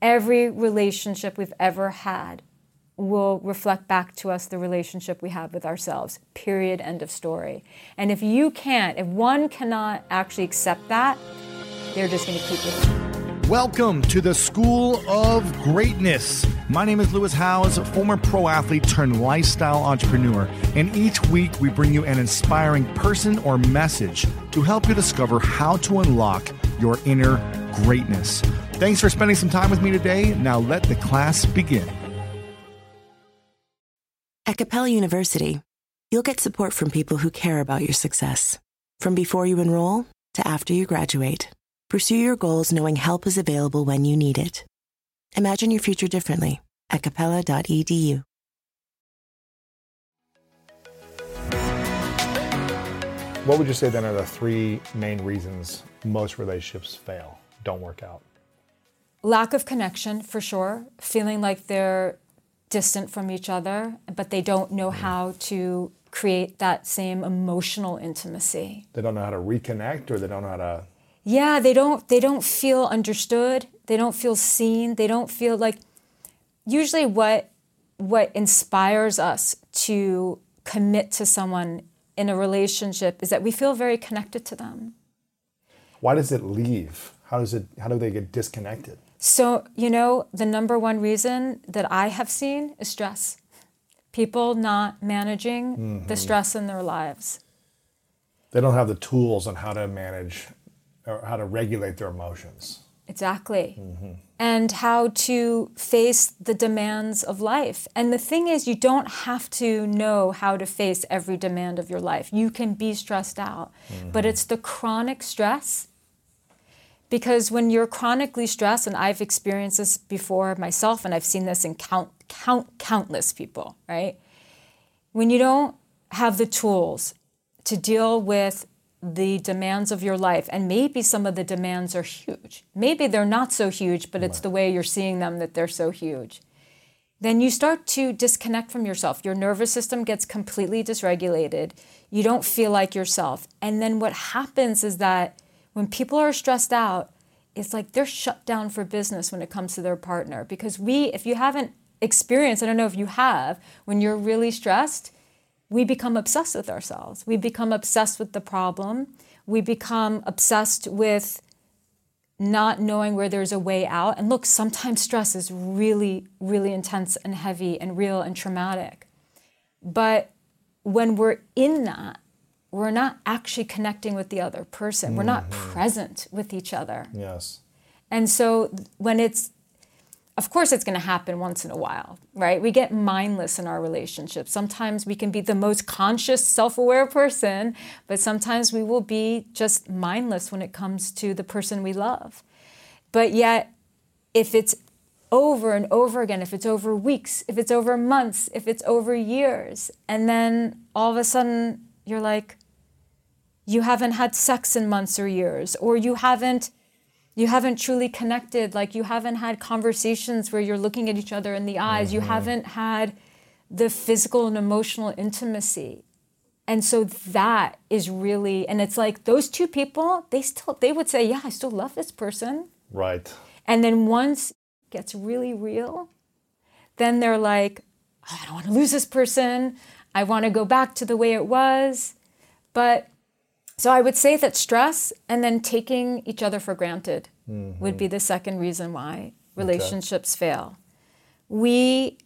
every relationship we've ever had will reflect back to us the relationship we have with ourselves. Period. End of story. And if you can't, if one cannot actually accept that, they're just going to keep it. Welcome to the School of Greatness. My name is Lewis Howes, former pro athlete turned lifestyle entrepreneur, and each week we bring you an inspiring person or message to help you discover how to unlock your inner greatness. Thanks for spending some time with me today. Now let the class begin. At Capella University, you'll get support from people who care about your success. From before you enroll to after you graduate, pursue your goals knowing help is available when you need it. Imagine your future differently at capella.edu. What would you say then are the three main reasons most relationships fail, don't work out? Lack of connection, for sure. Feeling like they're distant from each other, but they don't know mm. how to create that same emotional intimacy. They don't know how to reconnect or they don't know how to Yeah, they don't they don't feel understood. They don't feel seen. They don't feel like usually what what inspires us to commit to someone in a relationship is that we feel very connected to them. Why does it leave? How does it how do they get disconnected? So, you know, the number one reason that I have seen is stress. People not managing the mm-hmm. stress in their lives. They don't have the tools on how to manage or how to regulate their emotions. Exactly. Mm-hmm. And how to face the demands of life. And the thing is, you don't have to know how to face every demand of your life. You can be stressed out, but mm-hmm. it's the chronic stress. Because when you're chronically stressed, and I've experienced this before myself, and I've seen this in count, count, countless people, right? When you don't have the tools to deal with the demands of your life, and maybe some of the demands are huge. Maybe they're not so huge, but it's the way you're seeing them that they're so huge. Then you start to disconnect from yourself. Your nervous system gets completely dysregulated. You don't feel like yourself. And then what happens is that when people are stressed out, it's like they're shut down for business when it comes to their partner. Because we, if you haven't experienced, I don't know if you have, when you're really stressed, we become obsessed with ourselves. We become obsessed with the problem. We become obsessed with not knowing where there's a way out. And look, sometimes stress is really, really intense and heavy and real and traumatic. But when we're in that, we're not actually connecting with the other person. We're not mm-hmm. present with each other. Yes. And so when it's, of course, it's going to happen once in a while, right? We get mindless in our relationships. Sometimes we can be the most conscious, self aware person, but sometimes we will be just mindless when it comes to the person we love. But yet, if it's over and over again, if it's over weeks, if it's over months, if it's over years, and then all of a sudden you're like, you haven't had sex in months or years, or you haven't you haven't truly connected like you haven't had conversations where you're looking at each other in the eyes. You mm-hmm. haven't had the physical and emotional intimacy. And so that is really and it's like those two people they still they would say yeah i still love this person. Right. and then once it gets really real then they're like "Oh, i don't want to lose this person. I want to go back to the way it was. But so I would say that stress and then taking each other for granted mm-hmm. would be the second reason why relationships fail. We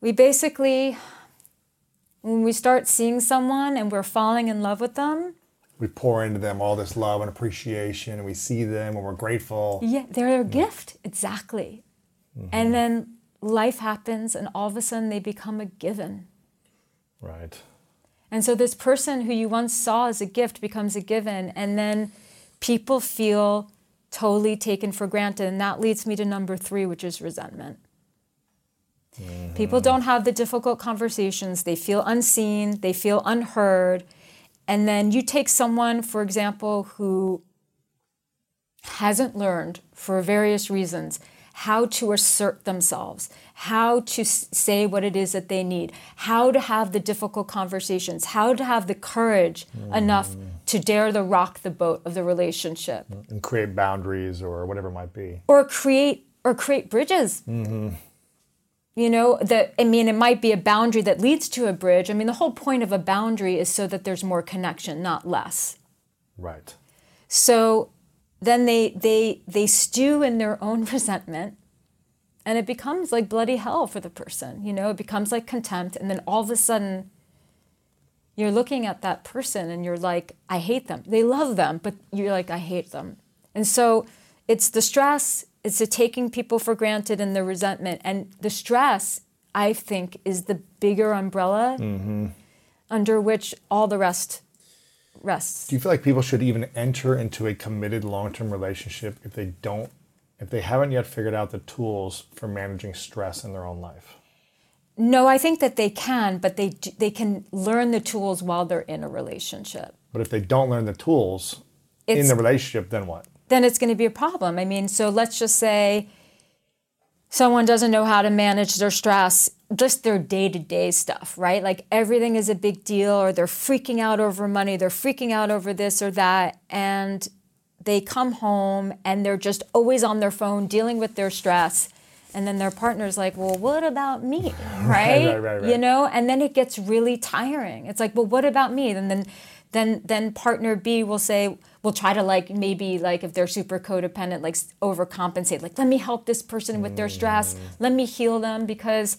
we basically when we start seeing someone and we're falling in love with them, We pour into them all this love and appreciation and we see them and we're grateful. yeah, they're a mm. gift, exactly. Mm-hmm. And then life happens and all of a sudden they become a given. Right. And so this person who you once saw as a gift becomes a given, and then people feel totally taken for granted. And that leads me to number three, which is resentment. Mm-hmm. People don't have the difficult conversations, they feel unseen, they feel unheard. And then you take someone, for example, who hasn't learned for various reasons how to assert themselves, how to say what it is that they need, how to have the difficult conversations, how to have the courage enough mm. to dare to rock the boat of the relationship mm, And create boundaries or whatever it might be. or create or create bridges. Mm-hmm. You know, that I mean, it might be a boundary that leads to a bridge. I mean, the whole point of a boundary is so that there's more connection, not less. Right. So then they they they stew in their own resentment and it becomes like bloody hell for the person you know? It becomes like contempt and then all of a sudden you're looking at that person and you're like i hate them. They love them but you're like i hate them. And so it's the stress it's the taking people for granted and the resentment and the stress i think is the bigger umbrella mm-hmm. under which all the rest rests Do you feel like people should even enter into a committed long-term relationship if they don't if they haven't yet figured out the tools for managing stress in their own life? No, I think that they can, but they they can learn the tools while they're in a relationship. But if they don't learn the tools in the relationship, then what? Then it's going to be a problem. I mean, so let's just say someone doesn't know how to manage their stress, just their day-to-day stuff, right? Like everything is a big deal or they're freaking out over money, they're freaking out over this or that and they come home and they're just always on their phone dealing with their stress. And then their partner's like, well, what about me? Right? right, right, right. You know, and then it gets really tiring. It's like, well, what about me? And then then then partner B will say, will try to like maybe like if they're super codependent, like overcompensate. Like, let me help this person with their stress. Mm. Let me heal them because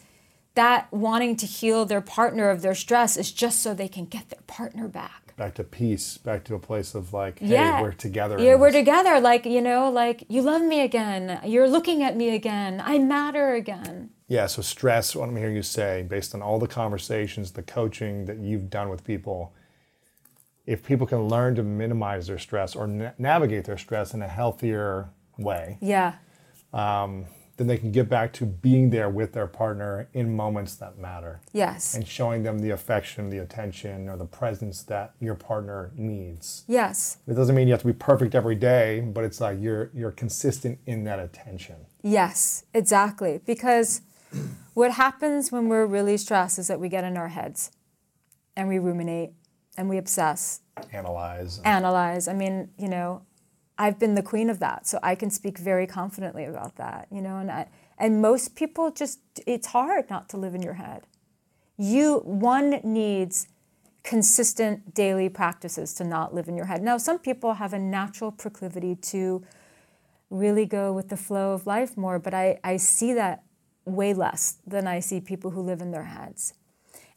that wanting to heal their partner of their stress is just so they can get their partner back. Back to peace, back to a place of like, hey, Yeah. we're together. Yeah, we're together. Like, you know, like you love me again. You're looking at me again. I matter again. Yeah, so stress, what I'm hearing you say, based on all the conversations, the coaching that you've done with people, if people can learn to minimize their stress or na- navigate their stress in a healthier way, Yeah. Um, then they can get back to being there with their partner in moments that matter Yes. and showing them the affection, the attention, or the presence that your partner needs. Yes. It doesn't mean you have to be perfect every day, but it's like you're you're consistent in that attention. Yes, exactly. Because what happens when we're really stressed is that we get in our heads and we ruminate and we obsess, Analyze. analyze. I mean, you know, I've been the queen of that, so I can speak very confidently about that, you know, and I, and most people just it's hard not to live in your head. You one needs consistent daily practices to not live in your head. Now, some people have a natural proclivity to really go with the flow of life more, but I, I see that way less than I see people who live in their heads.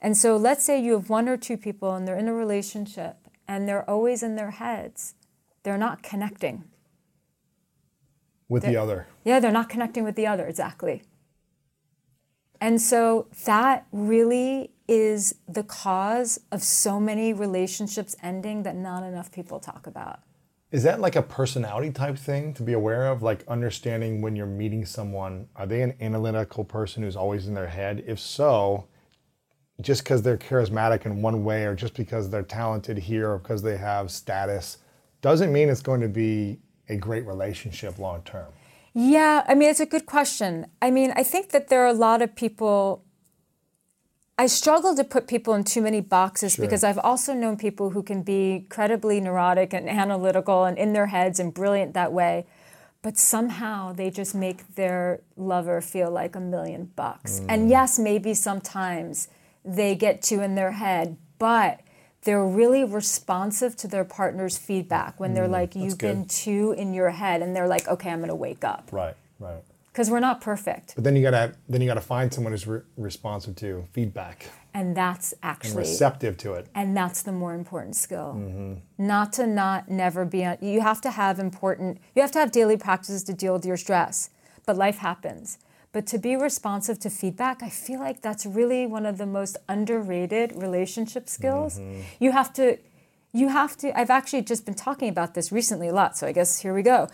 And so let's say you have one or two people and they're in a relationship and they're always in their heads. They're not connecting. with the other. Yeah, they're not connecting with the other, exactly. And so that really is the cause of so many relationships ending that not enough people talk about. Is that like a personality type thing to be aware of? Like understanding when you're meeting someone, are they an analytical person who's always in their head? If so, just because they're charismatic in one way or just because they're talented here or because they have status doesn't mean it's going to be a great relationship long term. Yeah, I mean, it's a good question. I mean, I think that there are a lot of people. I struggle to put people in too many boxes because I've also known people who can be incredibly neurotic and analytical and in their heads and brilliant that way, but somehow they just make their lover feel like a million bucks. And mm. yes, maybe sometimes they get too in their head, but they're really responsive to their partner's feedback when they're mm, like, You've good. been too in your head, and they're like, Okay, I'm gonna wake up Right, right. because we're not perfect But then you gotta then you gotta find someone who's re- responsive to feedback and that's and actually receptive to it. and that's the more important skill mm-hmm. not to not never be on, you have to have important you have to have daily practices to deal with your stress but life happens but to be responsive to feedback i feel like that's really one of the most underrated relationship skills. You have to you have to i've actually just been talking about this recently a lot so i guess here we go.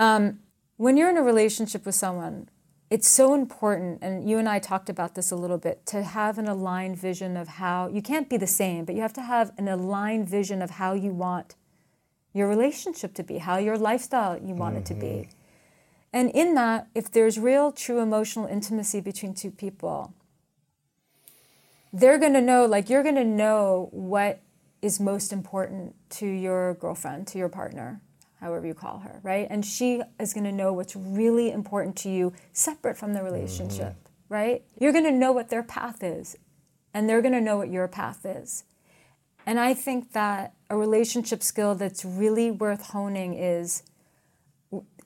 Um, when you're in a relationship with someone, it's so important, and you and I talked about this a little bit, to have an aligned vision of how you can't be the same, but you have to have an aligned vision of how you want your relationship to be, how your lifestyle you want it to be. And in that, if there's real, true emotional intimacy between two people, they're going to know, like, you're going to know what is most important to your girlfriend, to your partner, however you call her, right? And she is going to know what's really important to you separate from the mm-hmm. relationship, right? You're going to know what their path is, and they're going to know what your path is. And I think that a relationship skill that's really worth honing is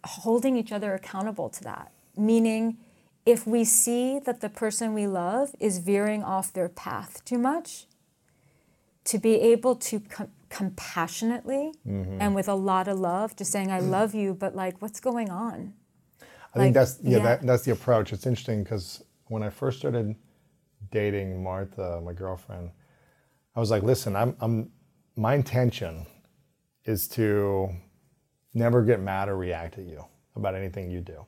holding each other accountable to that. Meaning, if we see that the person we love is veering off their path too much, to be able to com- compassionately mm-hmm. and with a lot of love, just saying, I mm. love you, but like, what's going on? I think that's yeah, yeah. That, that's the approach. It's interesting because when I first started dating Martha, my girlfriend, I was like, listen, I'm, I'm my intention is to never get mad or react at you about anything you do.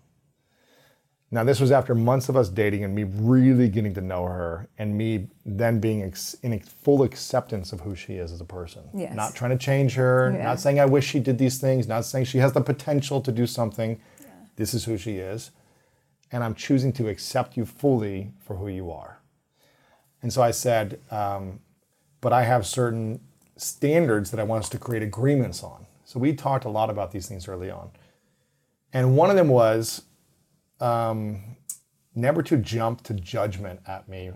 Now, this was after months of us dating and me really getting to know her, and me then being ex- in full acceptance of who she is as a person. Yes. Not trying to change her, Yeah. not saying I wish she did these things, not saying she has the potential to do something. Yeah. This is who she is. And I'm choosing to accept you fully for who you are. And so I said, um, but I have certain standards that I want us to create agreements on. So we talked a lot about these things early on. And one of them was um, never to jump to judgment at me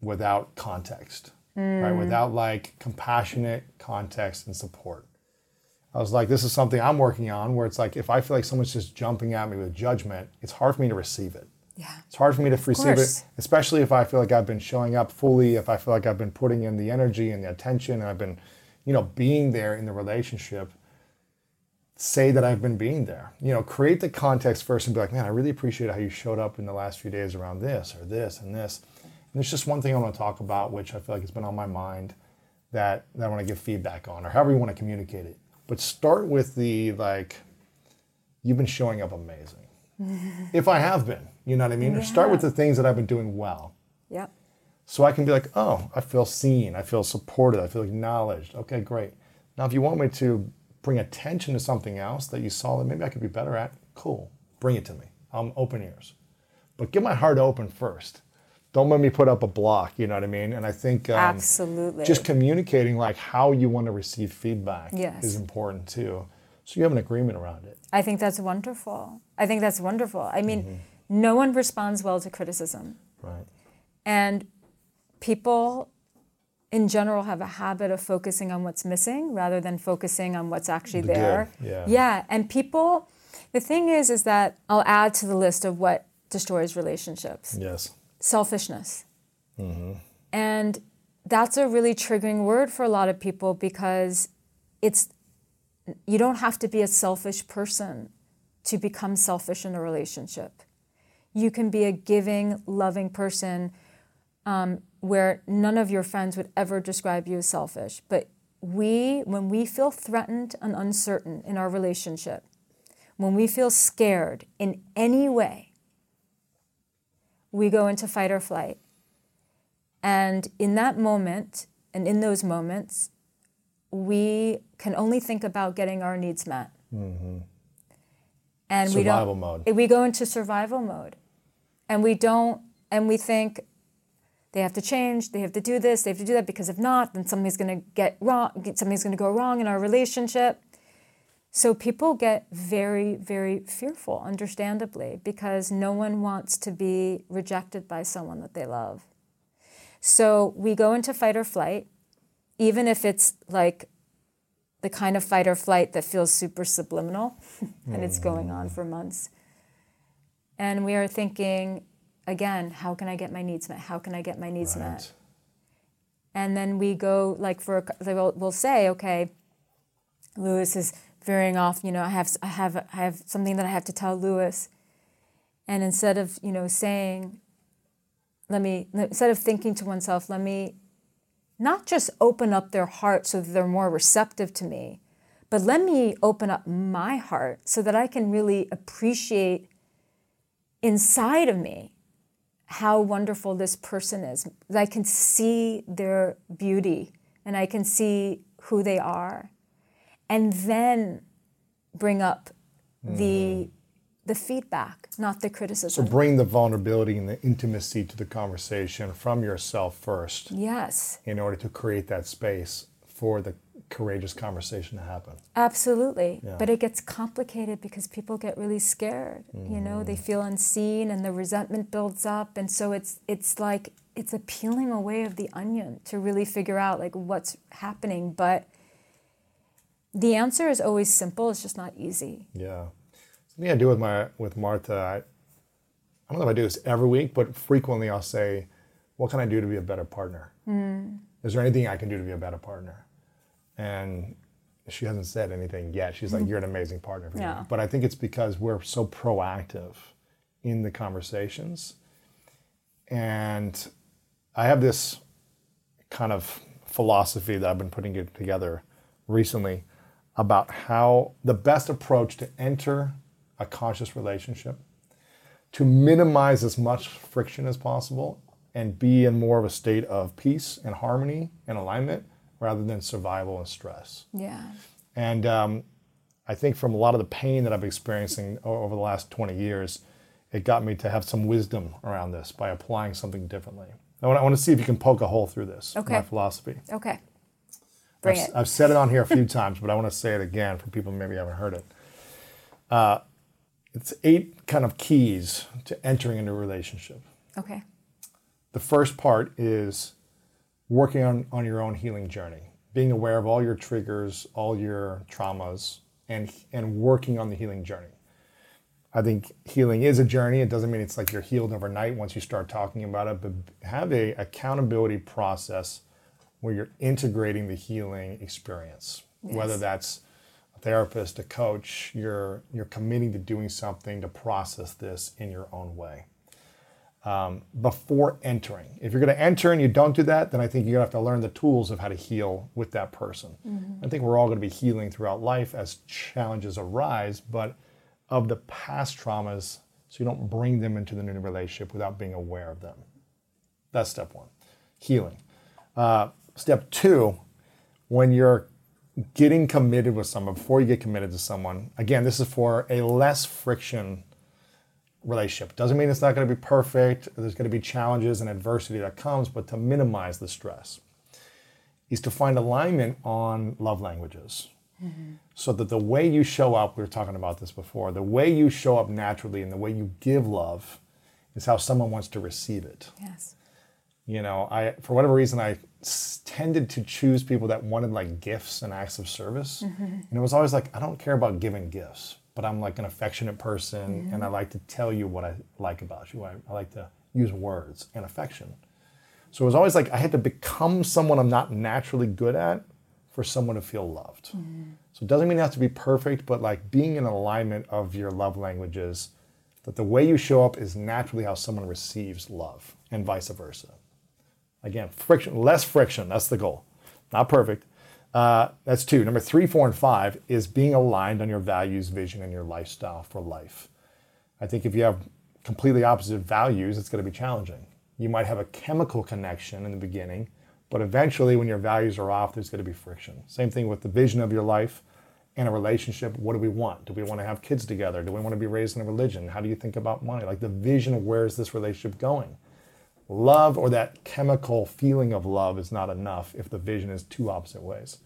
without context, right? Without like compassionate context and support. I was like, this is something I'm working on where it's like, if I feel like someone's just jumping at me with judgment, it's hard for me to receive it. Yeah. It's hard for me to receive course. it, especially if I feel like I've been showing up fully, if I feel like I've been putting in the energy and the attention, and I've been, you know, being there in the relationship. Say that I've been being there. You know, create the context first and be like, man, I really appreciate how you showed up in the last few days around this or this and this. And there's just one thing I want to talk about, which I feel like has been on my mind that, that I want to give feedback on, or however you want to communicate it. But start with the like, you've been showing up amazing if I have been, you know what I mean? Or start with the things that I've been doing well. Yep. So I can be like, oh, I feel seen, I feel supported, I feel acknowledged. Okay, great. Now, if you want me to bring attention to something else that you saw that maybe I could be better at, cool. Bring it to me. I'm open ears. But get my heart open first. Don't let me put up a block, you know what I mean? And I think um, Absolutely. just communicating like how you want to receive feedback Yes. is important too. So you have an agreement around it. I think that's wonderful. I think that's wonderful. I mean, no one responds well to criticism. Right. And people in general have a habit of focusing on what's missing rather than focusing on what's actually The good, there. yeah. Yeah. And people, the thing is, is that I'll add to the list of what destroys relationships Yes. selfishness. Mhm. And that's a really triggering word for a lot of people because it's you don't have to be a selfish person to become selfish in a relationship. You can be a giving, loving person um, where none of your friends would ever describe you as selfish. But we, when we feel threatened and uncertain in our relationship, when we feel scared in any way, we go into fight or flight. And in that moment, and in those moments, we can only think about getting our needs met. And we don't, mode. We go into survival mode. And we don't, and we think they have to change, they have to do this, they have to do that, because if not, then something's gonna get wrong, something's gonna go wrong in our relationship. So people get very, very fearful, understandably, because no one wants to be rejected by someone that they love. So we go into fight or flight, even if it's like the kind of fight or flight that feels super subliminal and it's going on mm. for months. And we are thinking, again, how can I get my needs met? How can I get my needs met? And then we go like for a will we'll say, okay, Lewis is veering off. You know, I have I have I have something that I have to tell Lewis, and instead of you know saying, let me instead of thinking to oneself, let me not just open up their heart so that they're more receptive to me, but let me open up my heart so that I can really appreciate inside of me how wonderful this person is. I can see their beauty and I can see who they are. And then bring up the the feedback, not the criticism. So bring the vulnerability and the intimacy to the conversation from yourself first yes. in order to create that space for the courageous conversation to happen. Absolutely. Yeah. But it gets complicated because people get really scared. You know, they mm-hmm. feel unseen and the resentment builds up and so it's it's like it's a peeling away of the onion to really figure out like what's happening, but the answer is always simple, it's just not easy. Yeah. Something I do with my with Martha, I, I don't know if I do this every week, but frequently I'll say, "What can I do to be a better partner? Mm. Is there anything I can do to be a better partner?" And she hasn't said anything yet. She's like, mm-hmm. "You're an amazing partner for Yeah. me." But I think it's because we're so proactive in the conversations, and I have this kind of philosophy that I've been putting it together recently about how the best approach to enter a conscious relationship to minimize as much friction as possible and be in more of a state of peace and harmony and alignment rather than survival and stress. Yeah. And um, I think from a lot of the pain that I've been experiencing over the last 20 years, it got me to have some wisdom around this by applying something differently. I want, I want to see if you can poke a hole through this, Okay. my philosophy. Okay. Bring I've, it. I've said it on here a few times, but I want to say it again for people who maybe haven't heard it. Uh, it's eight kind of keys to entering into a relationship. Okay. The first part is working on, on your own healing journey, being aware of all your triggers, all your traumas, and, and working on the healing journey. I think healing is a journey. It doesn't mean it's like you're healed overnight once you start talking about it, but have a accountability process where you're integrating the healing experience. Whether that's a therapist, a coach, you're you're committing to doing something to process this in your own way um, before entering. If you're going to enter and you don't do that, then I think you're going to have to learn the tools of how to heal with that person. I think we're all going to be healing throughout life as challenges arise, but of the past traumas, so you don't bring them into the new relationship without being aware of them. That's step one, healing. Uh, step two, when you're getting committed with someone, before you get committed to someone, again, this is for a less friction relationship. Doesn't mean it's not going to be perfect. There's going to be challenges and adversity that comes, but to minimize the stress is to find alignment on love languages. Mm-hmm. So that the way you show up, we were talking about this before, the way you show up naturally and the way you give love is how someone wants to receive it. Yes. You know, I for whatever reason I tended to choose people that wanted like gifts and acts of service, mm-hmm. and it was always like I don't care about giving gifts, but I'm like an affectionate person, and I like to tell you what I like about you. I, I like to use words and affection. So it was always like I had to become someone I'm not naturally good at for someone to feel loved. Mm-hmm. So it doesn't mean it has to be perfect, but like being in alignment of your love languages, that the way you show up is naturally how someone receives love, and vice versa. Again, friction, less friction. That's the goal. Not perfect. Uh, that's two. Number three, four, and five is being aligned on your values, vision, and your lifestyle for life. I think if you have completely opposite values, it's going to be challenging. You might have a chemical connection in the beginning, but eventually, when your values are off, there's going to be friction. Same thing with the vision of your life and a relationship. What do we want? Do we want to have kids together? Do we want to be raised in a religion? How do you think about money? Like the vision of where is this relationship going? Love or that chemical feeling of love is not enough if the vision is two opposite ways.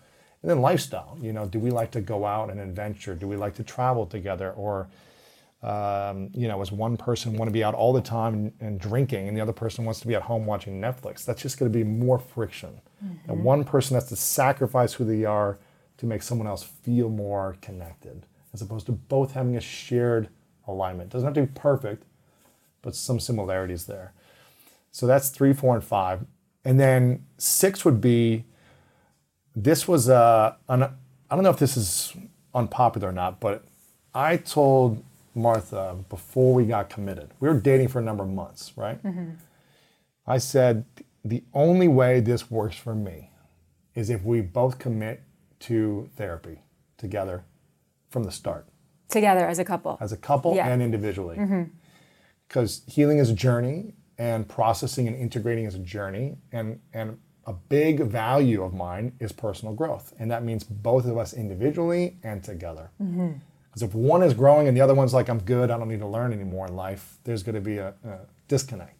And then lifestyle, you know, do we like to go out and adventure? Do we like to travel together? Or, um, you know, does one person want to be out all the time and, and drinking and the other person wants to be at home watching Netflix? That's just going to be more friction. And one person has to sacrifice who they are to make someone else feel more connected, as opposed to both having a shared alignment. Doesn't have to be perfect, but some similarities there. So that's three, four, and five. And then six would be this was uh, an, I don't know if this is unpopular or not, but I told Martha before we got committed, we were dating for a number of months, right? I said, the only way this works for me is if we both commit to therapy together from the start Together as a couple. as a couple Yeah. and individually. Because healing is a journey and processing and integrating is a journey. And, and a big value of mine is personal growth. And that means both of us individually and together. Mm-hmm. Because if one is growing and the other one's like, I'm good, I don't need to learn anymore in life, there's going to be a, a disconnect.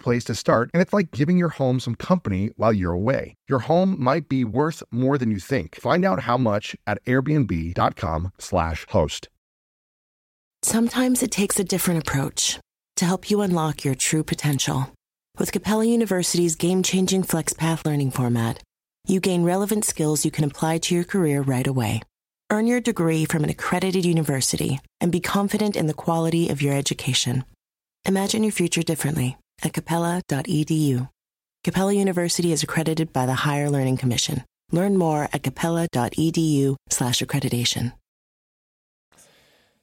place to start, and it's like giving your home some company while you're away. Your home might be worth more than you think. Find out how much at airbnb.com/slash host. Sometimes it takes a different approach to help you unlock your true potential. With Capella University's game changing FlexPath learning format, you gain relevant skills you can apply to your career right away. Earn your degree from an accredited university and be confident in the quality of your education. Imagine your future differently at capella.edu. Capella University is accredited by the Higher Learning Commission. Learn more at capella.edu/slash accreditation.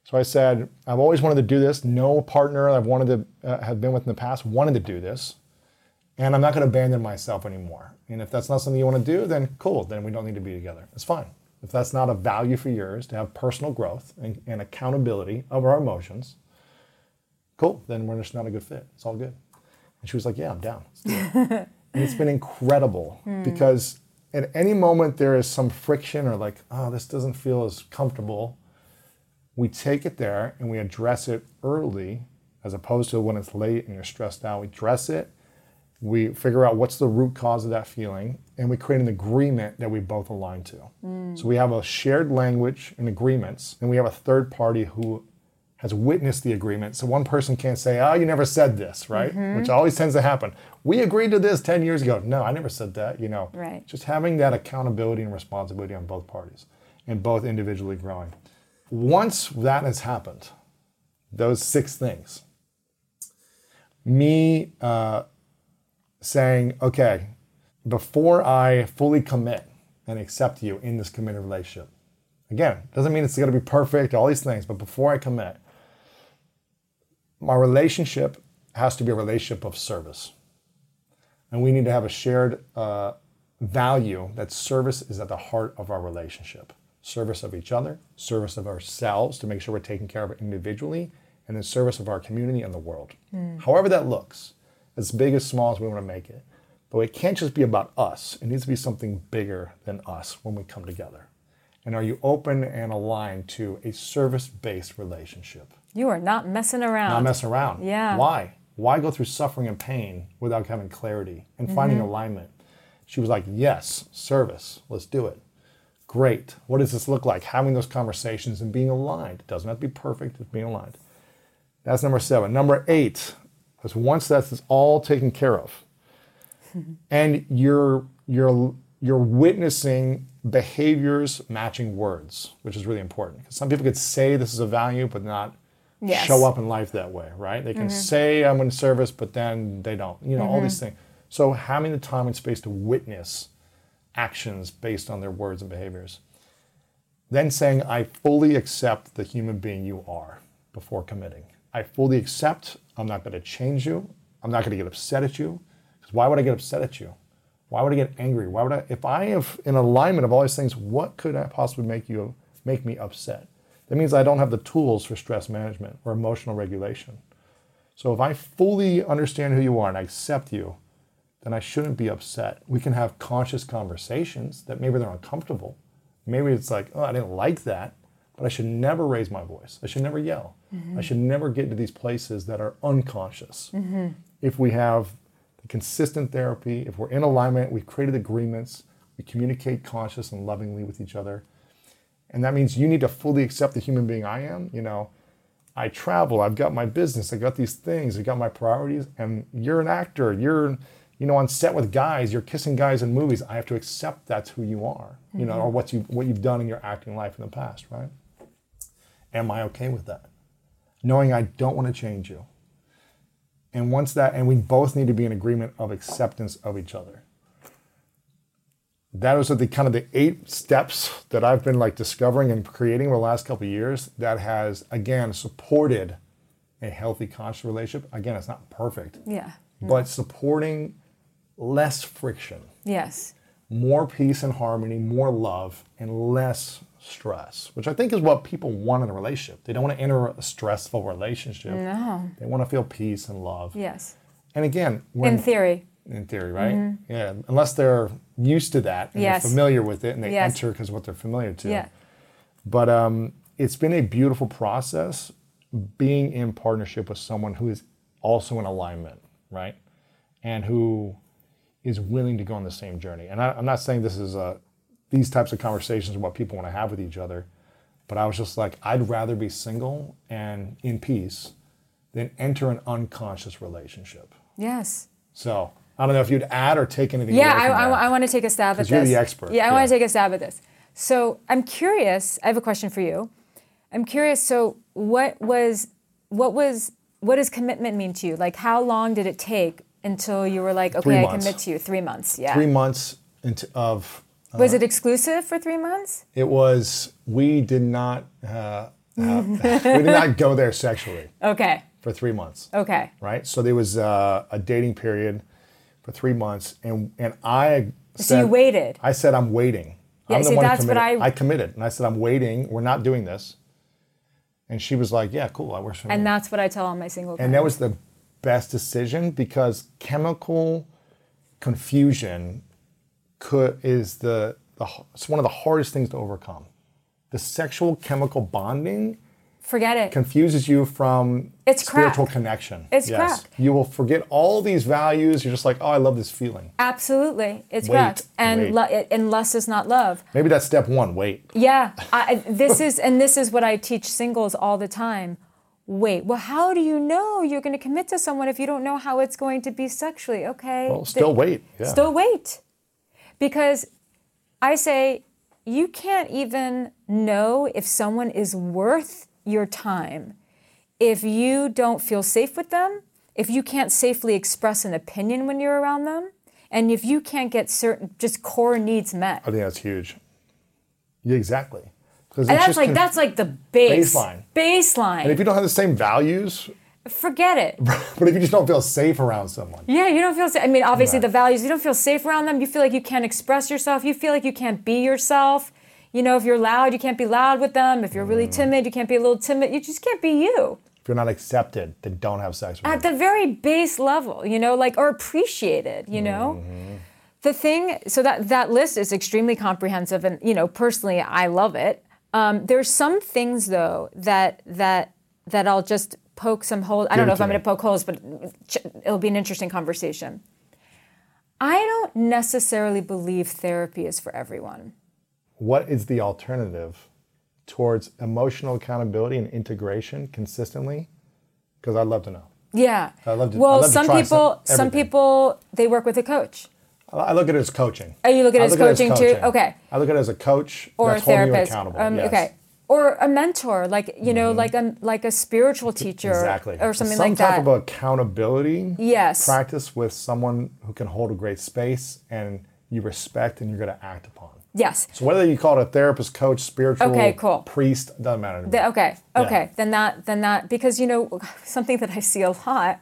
So I said, I've always wanted to do this. No partner I've wanted to uh, have been with in the past wanted to do this. And I'm not going to abandon myself anymore. And if that's not something you want to do, then cool. Then we don't need to be together. It's fine. If that's not a value for yours to have personal growth and, and accountability of our emotions, cool. Then we're just not a good fit. It's all good. And she was like, yeah, I'm down. Let's do it. and it's been incredible hmm. because at any moment there is some friction or like, oh, this doesn't feel as comfortable we take it there and we address it early as opposed to when it's late and you're stressed out. We address it, we figure out what's the root cause of that feeling, and we create an agreement that we both align to. Hmm. So we have a shared language and agreements, and we have a third party who has witnessed the agreement. So one person can't say, oh, you never said this, right? Which always tends to happen. We agreed to this 10 years ago. No, I never said that, you know. Right. Just having that accountability and responsibility on both parties and both individually growing. Once that has happened, those six things, me uh, saying, okay, before I fully commit and accept you in this committed relationship, again, doesn't mean it's going to be perfect, all these things, but before I commit, my relationship has to be a relationship of service. And we need to have a shared uh, value that service is at the heart of our relationship service of each other, service of ourselves to make sure we're taking care of it individually, and then service of our community and the world. However, that looks, as big as small as we want to make it. But it can't just be about us, it needs to be something bigger than us when we come together. And are you open and aligned to a service based relationship? You are not messing around. Not messing around. Yeah. Why? Why go through suffering and pain without having clarity and finding mm-hmm. alignment? She was like, Yes, service. Let's do it. Great. What does this look like? Having those conversations and being aligned. It doesn't have to be perfect, it's being aligned. That's number seven. Number eight is once that's all taken care of, and you're you're you're witnessing behaviors matching words, which is really important. Because some people could say this is a value, but not Yes. show up in life that way, right? They can mm-hmm. say I'm in service, but then they don't. You know, all these mm-hmm. things. So having the time and space to witness actions based on their words and behaviors. Then saying, I fully accept the human being you are before committing. I fully accept I'm not going to change you. I'm not going to get upset at you. Because why would I get upset at you? Why would I get angry? Why would I if I have in alignment of all these things, what could I possibly make you make me upset? That means I don't have the tools for stress management or emotional regulation. So if I fully understand who you are and I accept you, then I shouldn't be upset. We can have conscious conversations that maybe they're uncomfortable. Maybe it's like, oh, I didn't like that, but I should never raise my voice. I should never yell. I should never get to these places that are unconscious. If we have consistent therapy, if we're in alignment, we've created agreements, we communicate conscious and lovingly with each other. And that means you need to fully accept the human being I am. You know, I travel, I've got my business, I got these things, I got my priorities, and you're an actor, you're, you know, on set with guys, you're kissing guys in movies. I have to accept that's who you are, you know, or mm-hmm. what you what you've done in your acting life in the past, right? Am I okay with that? Knowing I don't want to change you. And once that, and we both need to be in agreement of acceptance of each other that was the kind of the eight steps that I've been like discovering and creating over the last couple of years that has again supported a healthy conscious relationship. Again, it's not perfect. Yeah. but supporting less friction, Yes. more peace and harmony, more love, and less stress, which I think is what people want in a relationship. They don't want to enter a stressful relationship. No. They want to feel peace and love. Yes. And again, when, In theory. In theory, right? Yeah, unless they're used to that and Yes. they're familiar with it and they Yes. enter because what they're familiar to. Yeah. But um, it's been a beautiful process being in partnership with someone who is also in alignment, right? And who is willing to go on the same journey. And I, I'm not saying this is a, these types of conversations are what people want to have with each other, but I was just like, I'd rather be single and in peace than enter an unconscious relationship. Yes. So I don't know if you'd add or take anything. Yeah, I, I. I want to take a stab at this. you're the expert, Yeah, I yeah. want to take a stab at this. So I'm curious. I have a question for you. I'm curious. So what was, what was, what does commitment mean to you? Like, how long did it take until you were like, okay, I commit to you? Three months. Yeah. Three months into, of was it exclusive for three months? it was we did not uh, have, we did not go there sexually Okay. for three months. Okay. Right. So there was uh, a dating period for three months, and and I So said you waited. I said I'm waiting. Yeah, I'm the see, one who that's what committed. I- I committed, and I said I'm waiting. We're not doing this. And she was like, "Yeah, cool. I works for me." And that's what I tell all my single And that was the best decision because chemical confusion could is the, the it's one of the hardest things to overcome. The sexual chemical bonding Forget it. confuses you from It's spiritual crack. connection. It's crack. You will forget all these values. You're just like, oh, I love this feeling. Absolutely. It's Wait, correct. And, lo- and lust is not love. Maybe that's step one. Wait. Yeah, I, this is and this is what I teach singles all the time. Wait, well, how do you know you're going to commit to someone if you don't know how it's going to be sexually? Okay, Well, still Th- wait. Yeah. Still wait, because I say you can't even know if someone is worth your time if you don't feel safe with them, if you can't safely express an opinion when you're around them, and if you can't get certain just core needs met. I think that's huge. Yeah, exactly. And that's like that's like the base Baseline. Baseline. And if you don't have the same values, Forget it. but if you just don't feel safe around someone, Yeah, you don't feel safe. I mean, obviously Right. the values. You don't feel safe around them. You feel like you can't express yourself. You feel like you can't be yourself. You know, if you're loud, you can't be loud with them. If you're really Mm. timid, you can't be a little timid. You just can't be you if you're not accepted, then don't have sex with at them. the very base level. You know, like or appreciated. You know. Mm-hmm. The thing, so that that list is extremely comprehensive, and you know, personally, I love it. Um, there's some things though that that that I'll just poke some holes. I don't know if I'm going to poke holes, but it'll be an interesting conversation. I don't necessarily believe therapy is for everyone. What is the alternative towards emotional accountability and integration consistently? Because I'd love to know. Yeah. I'd love to- well, love some try people, some- some people, they work with a coach. I I look at it as coaching. Oh, you look at it I as look coaching too? Okay. I look at it as a coach or that's a therapist. accountable. Um, yes. Okay. Or a mentor, like you know, like a like a spiritual teacher, Exactly. or something Some like that. Some type of accountability Yes. practice with someone who can hold a great space and you respect and you're going to act upon. Yes. So whether you call it a therapist, coach, spiritual, Okay, cool. priest, doesn't matter. The- okay. Yeah. Okay. Then that. Then that. Because you know, something that I see a lot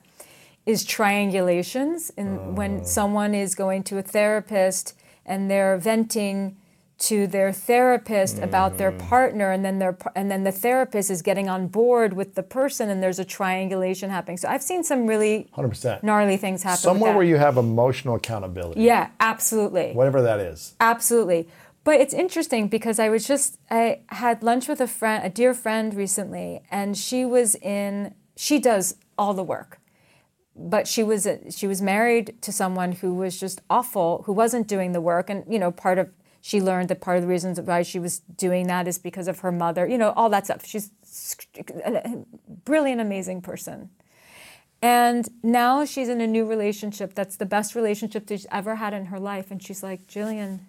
is triangulations, and when someone is going to a therapist and they're venting to their therapist about their Mm. partner and then their and then the therapist is getting on board with the person and there's a triangulation happening so i've seen some really 100%. gnarly things happen Somewhere where you have emotional accountability, yeah absolutely whatever that is. Absolutely. But it's interesting because I was just I had lunch with a friend, a dear friend recently, and she was in she does all the work. But she was she was married to someone who was just awful, who wasn't doing the work and you know part of she learned that part of the reasons why she was doing that is because of her mother, you know, all that stuff. She's a brilliant amazing person. And now she's in a new relationship that's the best relationship she's ever had in her life. And she's like, Jillian,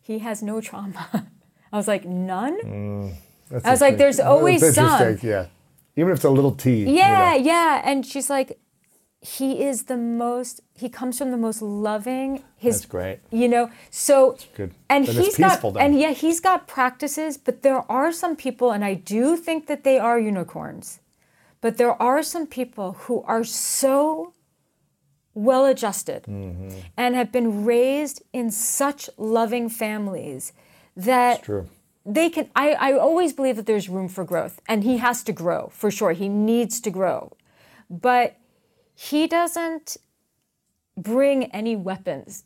he has no trauma. I was like, none? Mm, that's I was like, there's always That's some. Yeah. Even if it's a little T. you Yeah, know. yeah. And she's like, he is the most, he comes from the most loving. His, That's great. You know, so. good. And Then he's got, then. and yeah, he's got practices, but there are some people, and I do think that they are unicorns, but there are some people who are so well adjusted, mm-hmm. and have been raised in such loving families that true. they can I, I always believe that there's room for growth and he has to grow for sure. He needs to grow. But he doesn't bring any weapons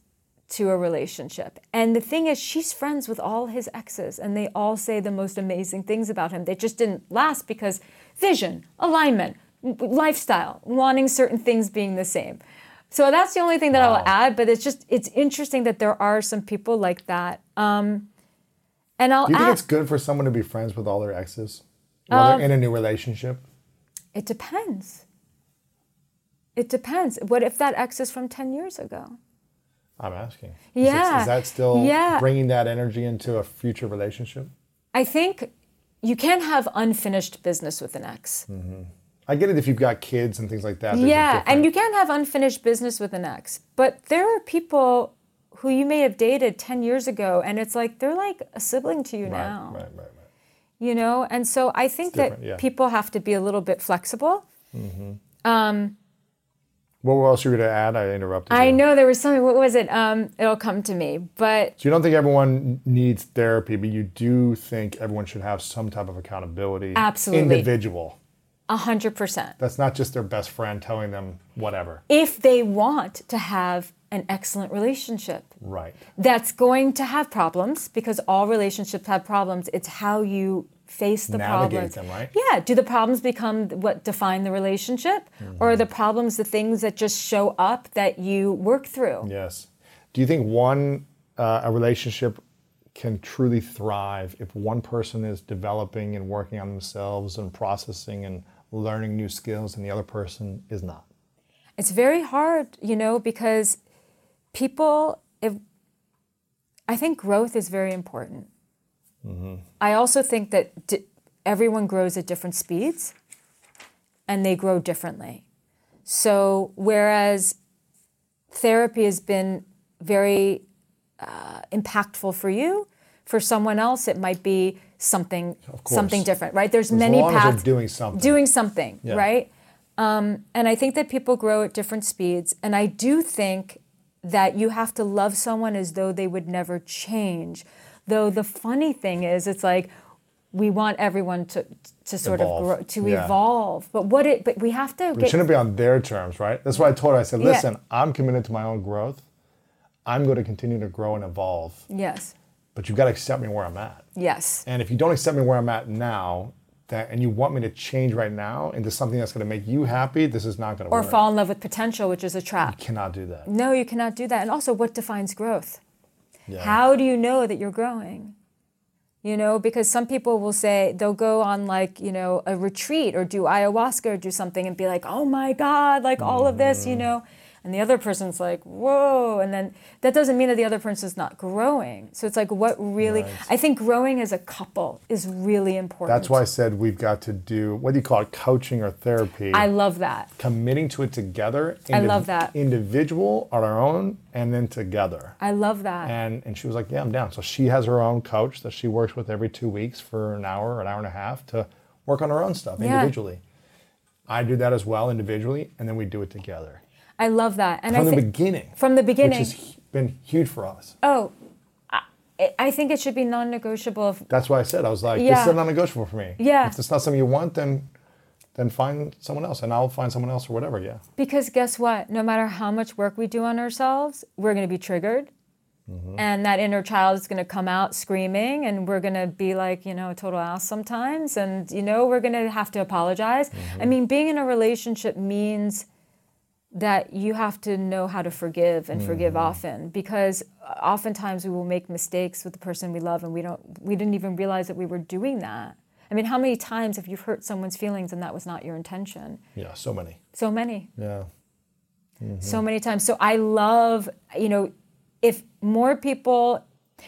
to a relationship. And the thing is she's friends with all his exes and they all say the most amazing things about him. They just didn't last because vision alignment lifestyle wanting certain things being the same so that's the only thing that i will add but it's just it's interesting that there are some people like that um, and i'll Do you think add, it's good for someone to be friends with all their exes while Um, they're in a new relationship? It depends. It depends. What if that ex is from 10 years ago? I'm asking. Is Yeah. Is, that still Yeah. bringing that energy into a future relationship? I think you can't have unfinished business with an ex. I get it if you've got kids and things like that. Yeah, and you can't have unfinished business with an ex. But there are people who you may have dated 10 years ago, and it's like they're like a sibling to you Right, now. right, right, right. You know? And so I think that yeah. people have to be a little bit flexible. What else you were going to add? I interrupted I know there was something, what was it? Um, it'll come to me. But So you don't think everyone needs therapy, but you do think everyone should have some type of accountability. Absolutely. Individual. 100%. That's not just their best friend telling them whatever. if they want to have an excellent relationship Right. that's going to have problems because all relationships have problems it's how you face the Navigate problems them, right? yeah do the problems become what define the relationship or are the problems the things that just show up that you work through Yes. Do you think one uh, a relationship can truly thrive if one person is developing and working on themselves and processing and learning new skills and the other person is not? it's very hard you know because people if i think growth is very important. I also think that everyone grows at different speeds and they grow differently. So whereas therapy has been very uh, impactful for you for someone else it might be something something different right there's As many long as they're paths doing something. doing something Yeah. right um, and i think that people grow at different speeds and i do think that you have to love someone as though they would never change though the funny thing is it's like we want everyone to to sort Evolve. of grow to Yeah. evolve but what it but we have to It get shouldn't be on their terms, right? That's why I told her, I said, Yeah. listen, I'm committed to my own growth. I'm going to continue to grow and evolve, yes but you've got to accept me where I'm at. yes And if you don't accept me where I'm at now, that and you want me to change right now into something that's going to make you happy, this is not going to or work. Or fall in love with potential which is a trap You Cannot do that. no you cannot do that and also what defines growth Yeah. How do you know that you're growing? You know, because some people will say they'll go on like, you know, a retreat or do ayahuasca or do something and be like, oh my God, like all of this, Mm-hmm. you know. And the other person's like, whoa. And then that doesn't mean that the other person's not growing. So it's like, what really, Right. I think growing as a couple is really important. That's why I said we've got to do what do you call it, coaching or therapy. I love that. committing to it together. I love that. Individual on our own, and then together. I love that. And and she was like, yeah, I'm down. So she has her own coach that she works with every two weeks for an hour, an hour and a half to work on her own stuff Yeah. individually. I do that as well individually, and then we do it together I love that. And from I the think beginning. from the beginning. which has been huge for us. oh, I, I think it should be non-negotiable. If, That's why I said I was like, this Yeah. is non-negotiable for me. Yeah. If it's not something you want, then then find someone else, and I'll find someone else or whatever. Yeah. Because guess what? No matter how much work we do on ourselves, we're going to be triggered. Mm-hmm. And that inner child is going to come out screaming, and we're going to be like, you know, a total ass sometimes. And, you know, we're going to have to apologize. I mm-hmm. mean, being in a relationship means that you have to know how to forgive and forgive mm-hmm. often because oftentimes we will make mistakes with the person we love and we don't we didn't even realize that we were doing that. I mean, how many times have you hurt someone's feelings and that was not your intention? Yeah. So many. So many Yeah. so mm-hmm. many times. So I love, you know, if more people,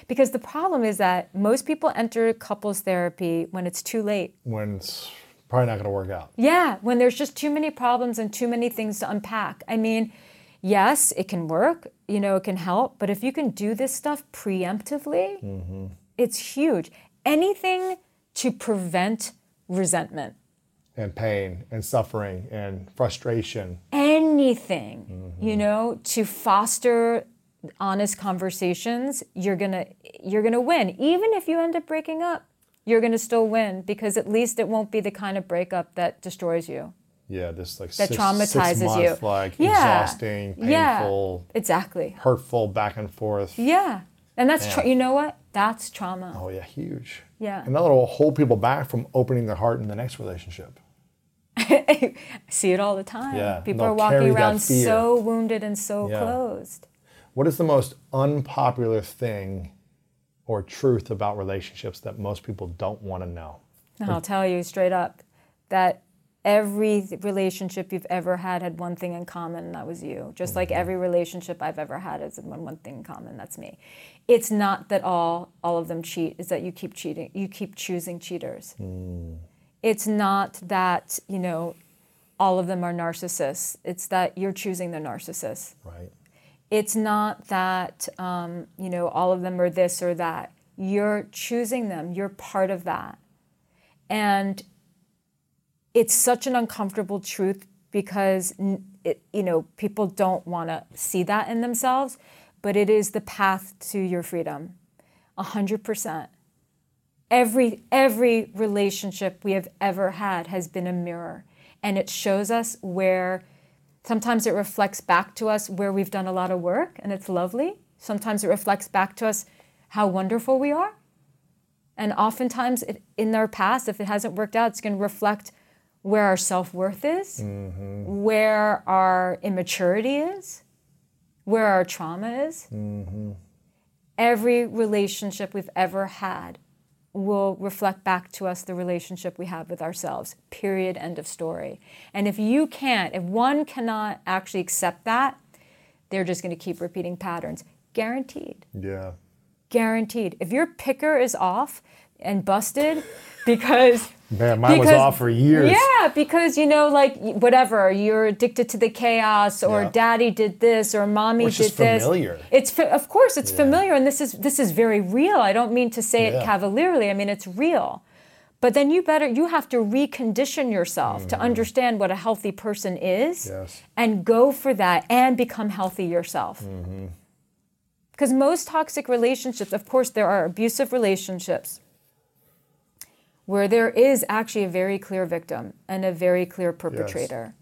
because the problem is that most people enter couples therapy when it's too late. When it's probably not going to work out. Yeah, when there's just too many problems and too many things to unpack. I mean, yes, it can work, you know, it can help, but if you can do this stuff preemptively, mm-hmm. it's huge. Anything to prevent resentment. and pain and suffering and frustration. anything, you mm-hmm. know, to foster honest conversations, you're gonna you're gonna win. Even if you end up breaking up, you're gonna still win because at least it won't be the kind of breakup that destroys you. Yeah, this like That six, traumatizes six you. month, like Yeah. exhausting, Yeah. painful, Exactly. hurtful back and forth. Yeah. And that's tra- you know what? That's trauma. Oh yeah, huge. Yeah. And that'll hold people back from opening their heart in the next relationship. I see it all the time. Yeah, People are walking around so wounded and so Yeah. closed. What is the most unpopular thing or truth about relationships that most people don't want to know? And I'll tell you straight up that every relationship you've ever had had one thing in common, and that was you. Just like Mm-hmm. every relationship I've ever had has one, one thing in common, that's me. It's not that all all of them cheat, it's that you keep cheating, you keep choosing cheaters. Mm. It's not that, you know, all of them are narcissists. It's that you're choosing the narcissist. Right. It's not that um, you know all of them are this or that. You're choosing them. You're part of that, and it's such an uncomfortable truth because it, you know people don't want to see that in themselves, but it is the path to your freedom, a hundred percent. Every every relationship we have ever had has been a mirror, and it shows us where Sometimes it reflects back to us where we've done a lot of work and it's lovely. Sometimes it reflects back to us how wonderful we are. And oftentimes it, in our past, if it hasn't worked out, it's going to reflect where our self worth is, mm-hmm. where our immaturity is, where our trauma is. Mm-hmm. Every relationship we've ever had will reflect back to us the relationship we have with ourselves. Period. End of story. And if you can't, if one cannot actually accept that, they're just going to keep repeating patterns. Guaranteed. Yeah. Guaranteed. If your picker is off and busted because Man, mine was off for years. Yeah, because you know, like whatever, you're addicted to the chaos, or Yeah. daddy did this, or mommy it's did this. familiar. It's of course it's familiar, and this is this is very real. I don't mean to say Yeah. it cavalierly. I mean it's real. But then you better you have to recondition yourself to understand what a healthy person is, Mm-hmm. Yes. and go for that and become healthy yourself. Mm-hmm. Because most toxic relationships, of course, there are abusive relationships where there is actually a very clear victim and a very clear perpetrator.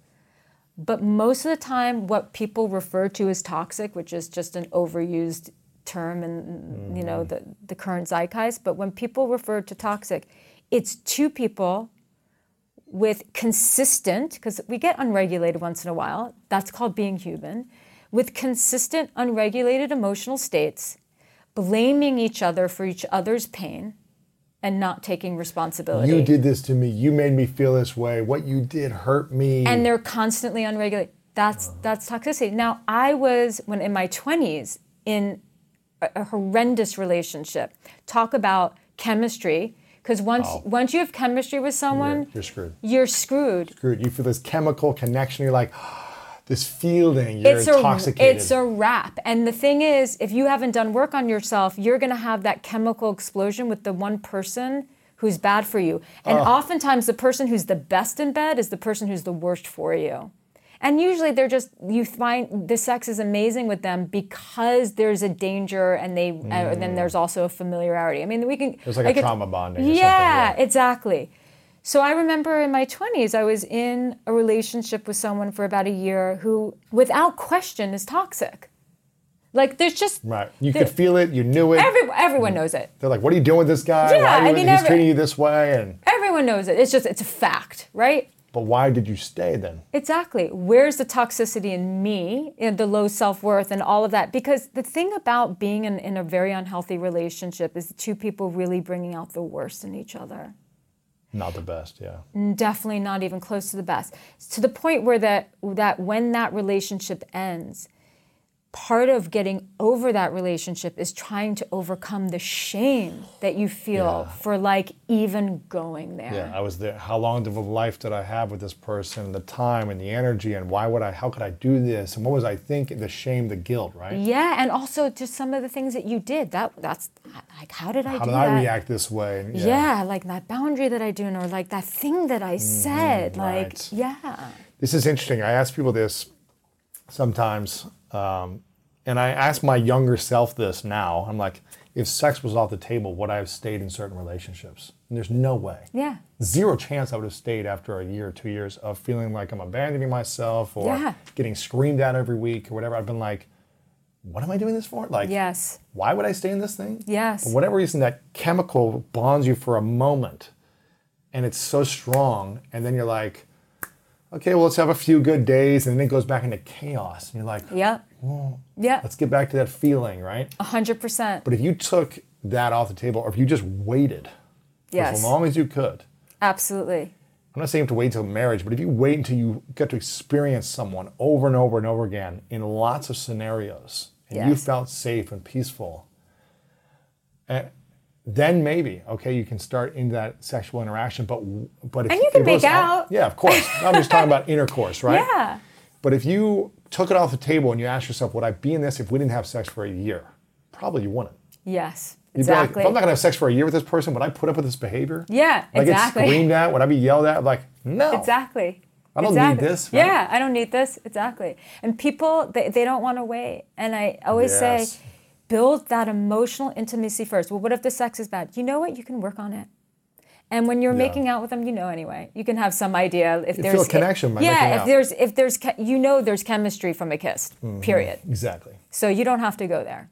But most of the time, what people refer to as toxic, which is just an overused term in you know mm-hmm. the, the current zeitgeist, but when people refer to toxic, it's two people with consistent, because we get unregulated once in a while, that's called being human, with consistent unregulated emotional states, blaming each other for each other's pain and not taking responsibility. You did this to me. You made me feel this way. What you did hurt me. and they're constantly unregulated. That's that's toxicity. Now, I was when in my 20s in a, a horrendous relationship. Talk about chemistry because once once you have chemistry with someone, You're- you're screwed. You're screwed. Screwed. You feel this chemical connection. You're like, this fielding. You're it's a intoxicated. it's a wrap. And the thing is, if you haven't done work on yourself, you're going to have that chemical explosion with the one person who's bad for you. And oftentimes, the person who's the best in bed is the person who's the worst for you. And usually, they're just you find the sex is amazing with them because there's a danger, and they uh, then there's also a familiarity. I mean, we can There's like a trauma bonding or something, Yeah, yeah. exactly. So I remember in my 20s, I was in a relationship with someone for about a year who, without question, is toxic. Like there's just right. You could feel it. You knew it. every, everyone mm. knows it. They're like, what are you doing with this guy? Yeah, why are you, I mean, he's every- treating you this way. And Everyone knows it. It's just it's a fact, right? but why did you stay then? Exactly. Where's the toxicity in me, in the low self worth, and all of that? Because the thing about being in, in a very unhealthy relationship is two people really bringing out the worst in each other. Not the best. Yeah. definitely not even close to the best to the point where that that when that relationship ends part of getting over that relationship is trying to overcome the shame that you feel Yeah. for like even going there Yeah, I was there. How long of a life did I have with this person? The time and the energy, and why would I? How could I do this? And what was I thinking? The shame, the guilt, right? yeah and also just some of the things that you did that that's like how did i How do did that I react this way? And yeah. like that boundary that i do or like that thing that i mm-hmm, said like right. yeah This is interesting. I ask people this sometimes. Um, and I ask my younger self this now. I'm like, if sex was off the table, would I have stayed in certain relationships? And there's no way. Yeah. Zero chance I would have stayed after a year or two years of feeling like I'm abandoning myself or Yeah. getting screamed at every week or whatever. I've been like, what am I doing this for? Like, Yes. why would I stay in this thing? Yes. For whatever reason, that chemical bonds you for a moment and it's so strong. And then you're like, okay, well, let's have a few good days. And then it goes back into chaos. And you're like, Yep. Yeah. let's get back to that feeling, right? A hundred percent. But if you took that off the table or if you just waited Yes. as long as you could, Absolutely. I'm not saying you have to wait till marriage, but if you wait until you get to experience someone over and over and over again in lots of scenarios, and you felt safe and peaceful, eh, then maybe okay, you can start into that sexual interaction. But but if And you can if it was make out- yeah, of course. I'm just talking about intercourse, right? Yeah. But if you took it off the table and you asked yourself, would I be in this if we didn't have sex for a year? Probably you wouldn't. Yes. You'd be like, Exactly. if I'm not gonna have sex for a year with this person, would I put up with this behavior? yeah. Would I get screamed at? Would I be yelled at? Like, no. Exactly. I don't need this, right? Yeah, I don't need this. Exactly. And people, they, they don't want to wait. And I always Yes. say, build that emotional intimacy first. Well, what if the sex is bad? You know what? You can work on it. And when you're Yeah. making out with them, you know anyway. You can have some idea if You there's feel a connection by yeah, making if out. there's if there's you know there's chemistry from a kiss. Mm-hmm. Period. Exactly. So you don't have to go there.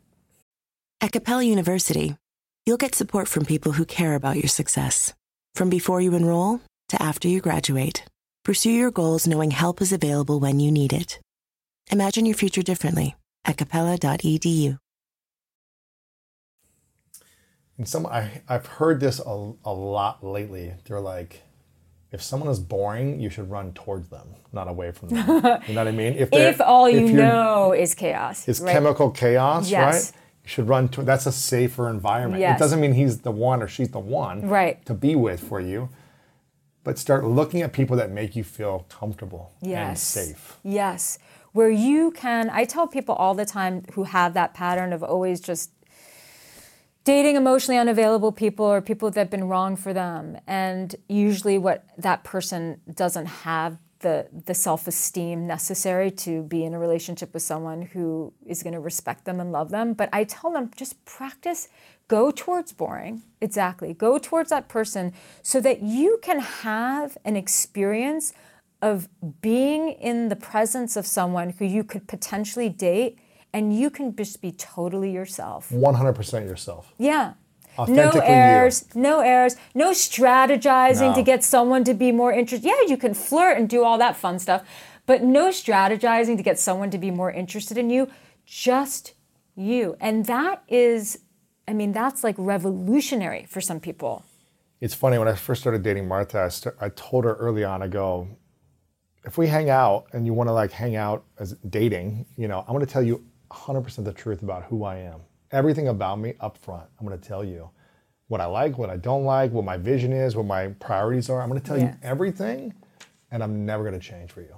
At Capella University, you'll get support from people who care about your success. From before you enroll to after you graduate, pursue your goals knowing help is available when you need it. Imagine your future differently at capella.edu. And some I, I've heard this a, a lot lately. They're like, if someone is boring, you should run towards them, not away from them. you know what I mean? If, If all you if know is chaos. is right? chemical chaos, Yes. right? You should run to that's a safer environment. Yes. It doesn't mean he's the one or she's the one Right. to be with for you. But start looking at people that make you feel comfortable and Yes. safe. Yes. Where you can, I tell people all the time who have that pattern of always just dating emotionally unavailable people or people that have been wrong for them. And usually, what that person doesn't have the, the self esteem necessary to be in a relationship with someone who is going to respect them and love them. But I tell them just practice, go towards boring. Exactly. Go towards that person so that you can have an experience of being in the presence of someone who you could potentially date and you can just be totally yourself. 100% yourself. Yeah. No errors, you. no errors, no strategizing No. to get someone to be more interested. Yeah, you can flirt and do all that fun stuff, but no strategizing to get someone to be more interested in you. Just you. And that is, I mean, that's like revolutionary for some people. It's funny when I first started dating Martha, I, st- I told her early on, I go, if we hang out and you want to like hang out as dating, you know, I'm going to tell you 100% the truth about who I am. Everything about me up front. I'm going to tell you what I like, what I don't like, what my vision is, what my priorities are. I'm going to tell Yeah. you everything and I'm never going to change for you.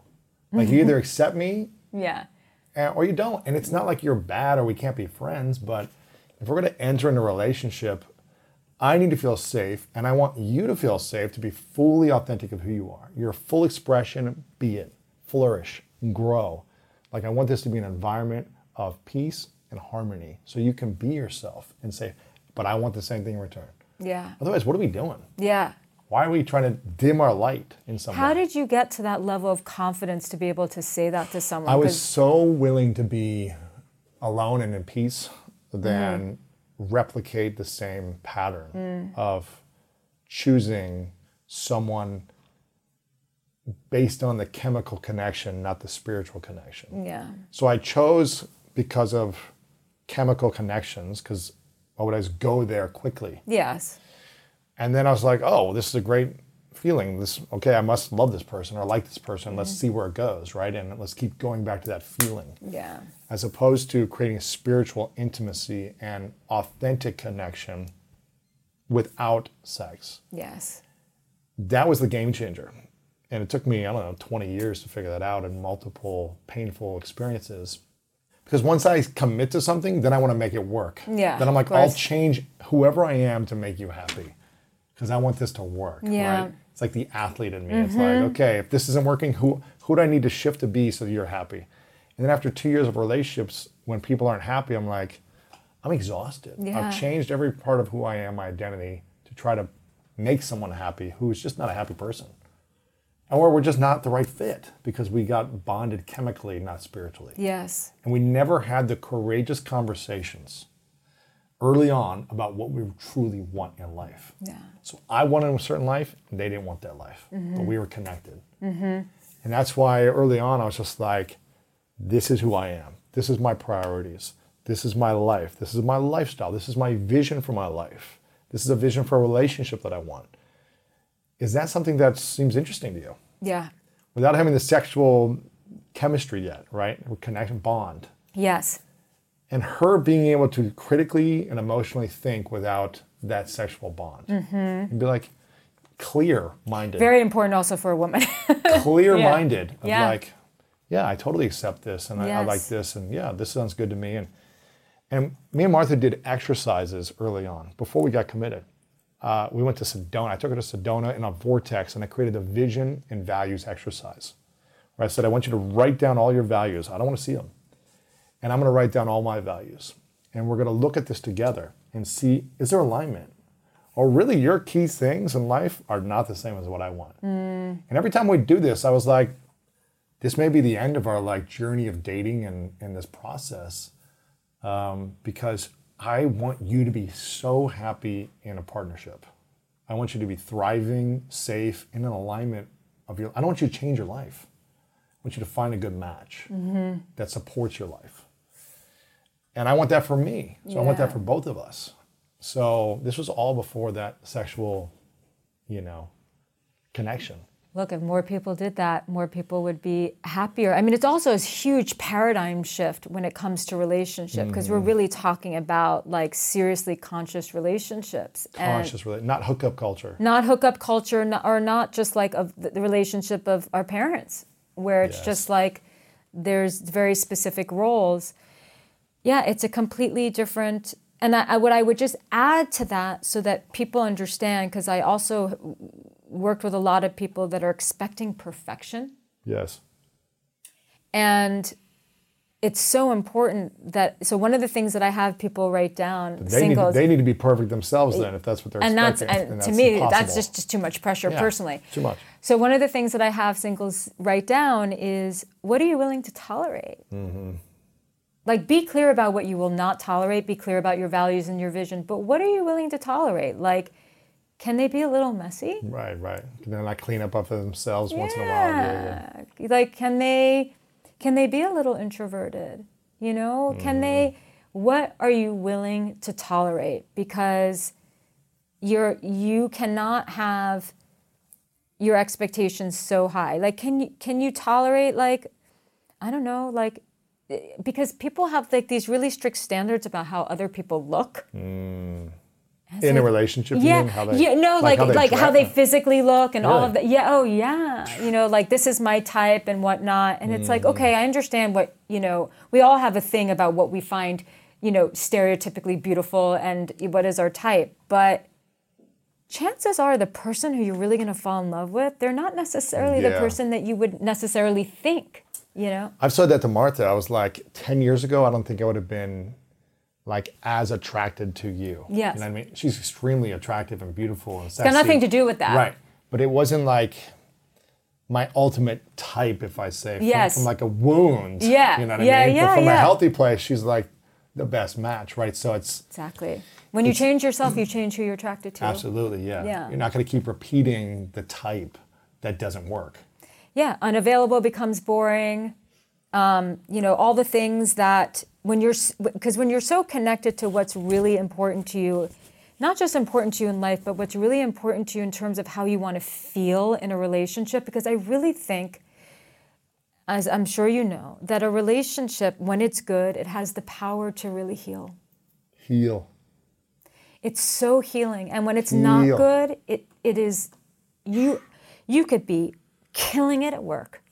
Like you mm-hmm. either accept me Yeah. and- or you don't. And it's not like you're bad or we can't be friends, but if we're going to enter into a relationship, I need to feel safe and I want you to feel safe to be fully authentic of who you are. Your full expression, be it, flourish, grow. Like I want this to be an environment of peace and harmony so you can be yourself and say, but I want the same thing in return. Yeah. Otherwise, what are we doing? Yeah. Why are we trying to dim our light in some How way? did you get to that level of confidence to be able to say that to someone? I was so willing to be alone and in peace than mm. replicate the same pattern mm. of choosing someone based on the chemical connection, not the spiritual connection. yeah. So I chose because of chemical connections, because why would I just go there quickly? Yes. And then I was like, oh, this is a great feeling. This okay, I must love this person or like this person. Let's mm-hmm. see where it goes, right? And let's keep going back to that feeling. Yeah. As opposed to creating spiritual intimacy and authentic connection without sex. Yes. That was the game changer. And it took me, I don't know, 20 years to figure that out and multiple painful experiences. Because once I commit to something, then I want to make it work. Yeah, Then I'm like, I'll change whoever I am to make you happy. Because I want this to work. Yeah. Right? It's like the athlete in me. It's like, mm-hmm. okay, if this isn't working, who who do I need to shift to be so you're happy? And then after two years of relationships, when people aren't happy, I'm like, I'm exhausted. Yeah. I've changed every part of who I am, my identity, to try to make someone happy who is just not a happy person. Or we're just not the right fit because we got bonded chemically, not spiritually. Yes. And we never had the courageous conversations early on about what we truly want in life. Yeah. So I wanted a certain life, and they didn't want that life, Mm-hmm. but we were connected. Mm-hmm. And that's why early on I was just like, this is who I am. This is my priorities. This is my life. This is my lifestyle. This is my vision for my life. This is a vision for a relationship that I want. Is that something that seems interesting to you? Yeah. Without having the sexual chemistry yet, right? Or connection bond. Yes. And her being able to critically and emotionally think without that sexual bond. Mm-hmm. And be like clear minded. Very important also for a woman. clear minded of Yeah. like, yeah, I totally accept this and I, I like this and yeah, this sounds good to me. And and me and Martha did exercises early on before we got committed. Uh, we went to Sedona. I took her to Sedona in a vortex and I created a vision and values exercise. Where I said, I want you to write down all your values. I don't want to see them. And I'm going to write down all my values. And we're going to look at this together and see is there alignment? Or really, your key things in life are not the same as what I want. And every time we do this, I was like, this may be the end of our like journey of dating and, and this process um, because I want you to be so happy in a partnership. I want you to be thriving, safe, in an alignment of your. I don't want you to change your life. I want you to find a good match mm-hmm. that supports your life. And I want that for me. So I want that for both of us. So this was all before that sexual, you know, connection. Look, if more people did that, more people would be happier. I mean, it's also a huge paradigm shift when it comes to relationship because we're mm. really talking about like seriously conscious relationships Conscious, really, not hookup culture. not hookup culture, not, or not just like of the the relationship of our parents, where it's Yes. just like there's very specific roles. Yeah, it's a completely different. And I, I, what I would just add to that, so that people understand, because I also worked with a lot of people that are expecting perfection, Yes. and it's so important that. So one of the things that I have people write down, They need, singles, they need to be perfect themselves then, if that's what they're and that's expecting. and, and to that's me that's just, just too much pressure Yeah, personally too much. so one of the things that i have singles write down is what are you willing to tolerate Mm-hmm. like be clear about what you will not tolerate be clear about your values and your vision but what are you willing to tolerate like can they be a little messy Right, right. Can they not clean up after themselves once in a while? Yeah. yeah. like can they can they be a little introverted you know can they mm-hmm. what are you willing to tolerate because you're you cannot have your expectations so high like can you can you tolerate like i don't know like because people have like these really strict standards about how other people look mm. In a relationship, you yeah, mean? How they, yeah, no, like like how they, dress? physically look and all of that. Yeah, oh yeah, you know, like this is my type and whatnot. And it's Mm. like, okay, I understand what you know. We all have a thing about what we find, you know, stereotypically beautiful and what is our type, but chances are the person who you're really going to fall in love with, they're not necessarily the person that you would necessarily think. You know, I've said that to Martha. I was like, 10 years ago, I don't think I would have been like as attracted to you. Yes. You know what I mean? She's extremely attractive and beautiful and sexy. got nothing to do with that. Right. But it wasn't like my ultimate type, if I say, from, Yes. from like a wound. Yeah, You know what yeah, I mean? yeah, but from a healthy place, she's like the best match, right? So it's exactly. When you change yourself, you change who you're attracted to. absolutely, yeah. Yeah. You're not going to keep repeating the type that doesn't work. yeah, unavailable becomes boring. Um, you know, all the things that when you're, because when you're so connected to what's really important to you, not just important to you in life, but what's really important to you in terms of how you want to feel in a relationship. Because I really think, as I'm sure you know, that a relationship, when it's good, it has the power to really heal. Heal. It's so healing. And when it's not good, it, it is, you, you could be killing it at work.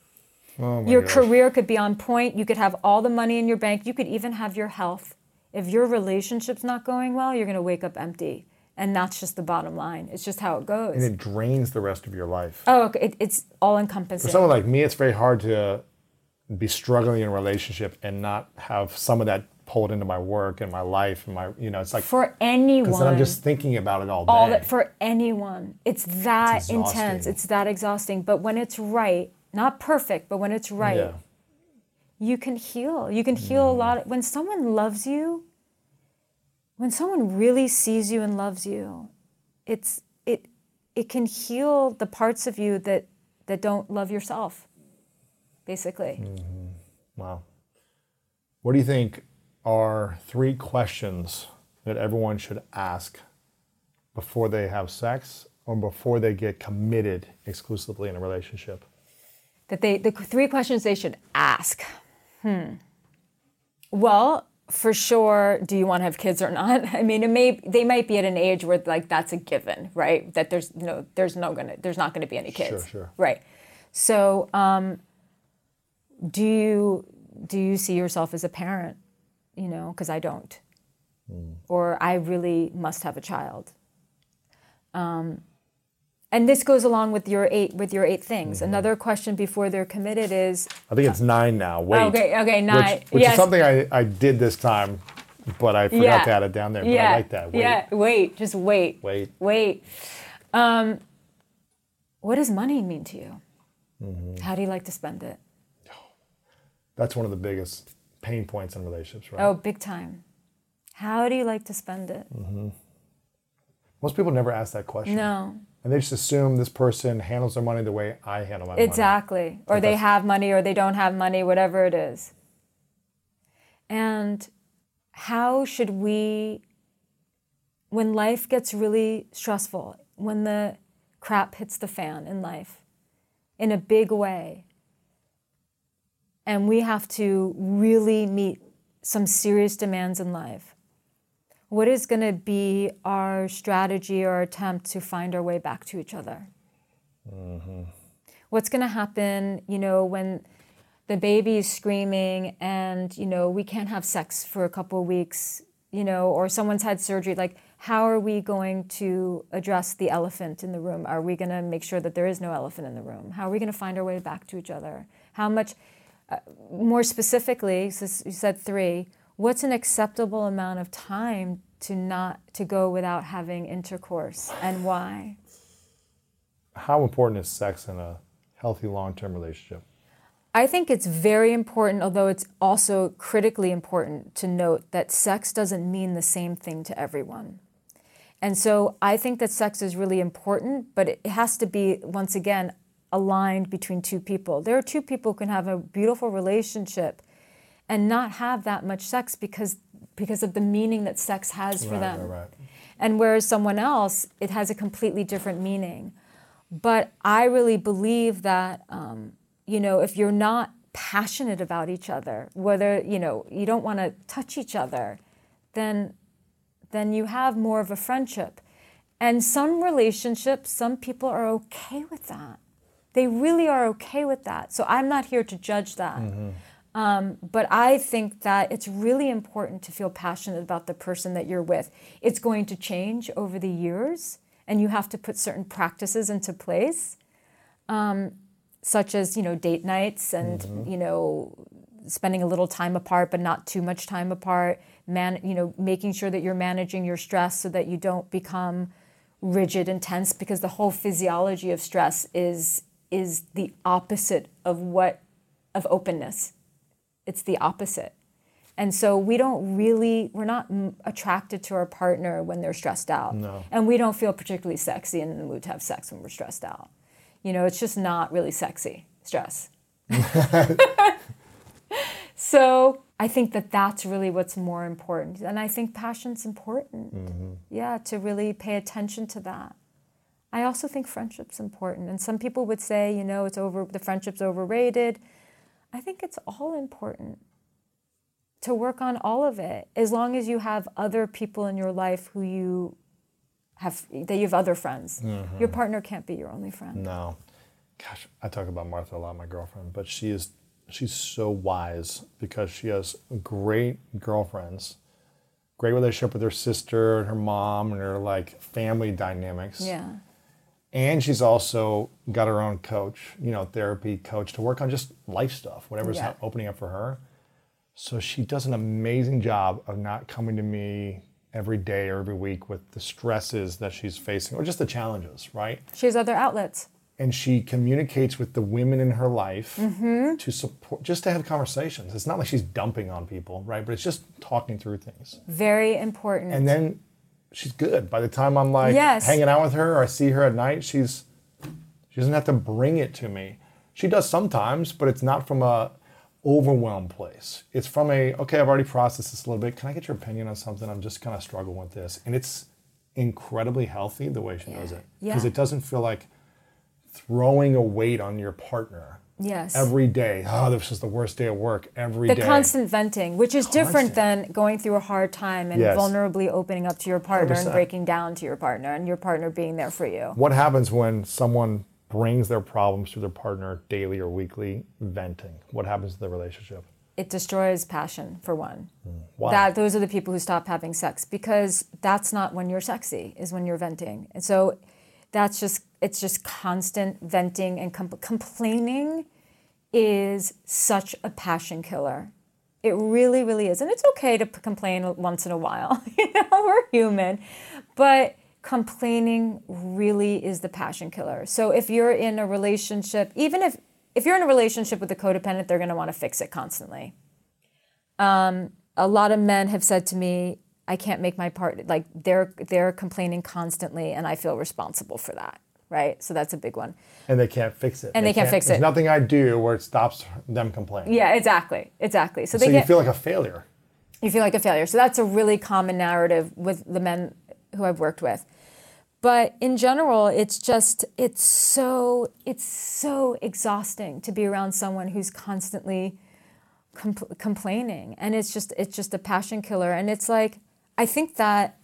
Oh Your gosh. career could be on point. You could have all the money in your bank. You could even have your health. If your relationship's not going well, you're going to wake up empty. And that's just the bottom line. It's just how it goes. And it drains the rest of your life. oh, okay. it, it's all encompassing. For someone like me, it's very hard to be struggling in a relationship and not have some of that pulled into my work and my life and my you know it's like For anyone. because then I'm just thinking about it all day. all that for anyone. It's that It's intense. It's that exhausting. But when it's right, not perfect, but when it's right, Yeah. you can heal. You can heal a mm. lot. When someone loves you, when someone really sees you and loves you, it's it it can heal the parts of you that that don't love yourself. Basically. Mm-hmm. Wow. What do you think are three questions that everyone should ask before they have sex or before they get committed exclusively in a relationship? That they the three questions they should ask. Hmm. Well, for sure, do you want to have kids or not? I mean, it may they might be at an age where like that's a given, right? That there's you know there's no gonna there's not gonna be any kids, Sure, sure. right? So, um, do you do you see yourself as a parent? You know, because I don't, or I really must have a child. Um, and this goes along with your eight with your eight things. Mm-hmm. Another question before they're committed is I think it's nine now. Wait. Okay, okay, nine. Which, which Yes. is something I, I did this time, but I forgot Yeah. to add it down there. But I like that. Wait. yeah. Wait, just wait, Wait. wait. Um, what does money mean to you? Mm-hmm. How do you like to spend it? That's one of the biggest pain points in relationships, right? Oh, big time. How do you like to spend it? Most people never ask that question. No, And they just assume this person handles their money the way I handle my money. exactly. Or they have money, or they don't have money, whatever it is. And how should we, when life gets really stressful, when the crap hits the fan in life in a big way, and we have to really meet some serious demands in life, what is going to be our strategy or attempt to find our way back to each other? What's going to happen, you know, when the baby is screaming and, you know, we can't have sex for a couple of weeks, you know, or someone's had surgery? Like, how are we going to address the elephant in the room? Are we going to make sure that there is no elephant in the room? How are we going to find our way back to each other? How much, uh, more specifically, since you said three, what's an acceptable amount of time to not to go without having intercourse and why? How important is sex in a healthy long-term relationship? I think it's very important, although it's also critically important to note that sex doesn't mean the same thing to everyone. And so I think that sex is really important, but it has to be, once again, aligned between two people. There are two people who can have a beautiful relationship and not have that much sex because, because of the meaning that sex has for Right, them. right, right. And whereas someone else, it has a completely different meaning. But I really believe that, um, you know, if you're not passionate about each other, whether, you know, you don't want to touch each other, then, then you have more of a friendship. And some relationships, some people are okay with that. They really are okay with that. So I'm not here to judge that. Um, but I think that it's really important to feel passionate about the person that you're with. It's going to change over the years, and you have to put certain practices into place, um, such as you know date nights and you know spending a little time apart, but not too much time apart. Man, you know, making sure that you're managing your stress so that you don't become rigid and tense, because the whole physiology of stress is is the opposite of what of openness it's the opposite. And so we don't really, we're not attracted to our partner when they're stressed out. No. And we don't feel particularly sexy and in the mood to have sex when we're stressed out. You know, it's just not really sexy, stress. so I think that that's really what's more important. And I think passion's important. Mm-hmm. Yeah, to really pay attention to that. I also think friendship's important. And some people would say, you know, it's over, the friendship's overrated. I think it's all important to work on all of it as long as you have other people in your life who you have that you have other friends. Mm-hmm. Your partner can't be your only friend. No. Gosh, I talk about Martha a lot, my girlfriend, but she is she's so wise because she has great girlfriends, great relationship with her sister and her mom and her like family dynamics. Yeah. And she's also got her own coach, you know, therapy coach to work on just life stuff, whatever's Yeah. opening up for her. So she does an amazing job of not coming to me every day or every week with the stresses that she's facing or just the challenges, right? She has other outlets. And she communicates with the women in her life Mm-hmm. to support, just to have conversations. It's not like she's dumping on people, right? But it's just talking through things. Very important. And then she's good. By the time I'm like Yes. hanging out with her or I see her at night, she's she doesn't have to bring it to me. She does sometimes, but it's not from a overwhelmed place. It's from a okay, I've already processed this a little bit. Can I get your opinion on something? I'm just kind of struggling with this. And it's incredibly healthy the way she does it. Because Yeah. it doesn't feel like throwing a weight on your partner yes. every day. Oh, this is the worst day at work every day. the constant venting, which is different than going through a hard time and Yes. vulnerably opening up to your partner and 100%. breaking down to your partner and your partner being there for you. What happens when someone brings their problems to their partner daily or weekly venting? What happens to the relationship? It destroys passion for one. Hmm. Why? That those are the people who stop having sex because that's not when you're sexy, is when you're venting. And so that's just it's just constant venting and com- complaining is such a passion killer. It really, really is. And it's okay to p- complain once in a while. you know, we're human. But complaining really is the passion killer. So if you're in a relationship, even if if you're in a relationship with a codependent, they're going to want to fix it constantly. Um, a lot of men have said to me, "I can't make my part like they're they're complaining constantly, and I feel responsible for that." Right? So that's a big one. and they can't fix it. And they can't fix There's it. nothing I do where it stops them complaining. Yeah, exactly, exactly. So So they you feel like a failure. you feel like a failure. So that's a really common narrative with the men who I've worked with. But in general, it's just it's so it's so exhausting to be around someone who's constantly compl- complaining, and it's just it's just a passion killer. And it's like I think that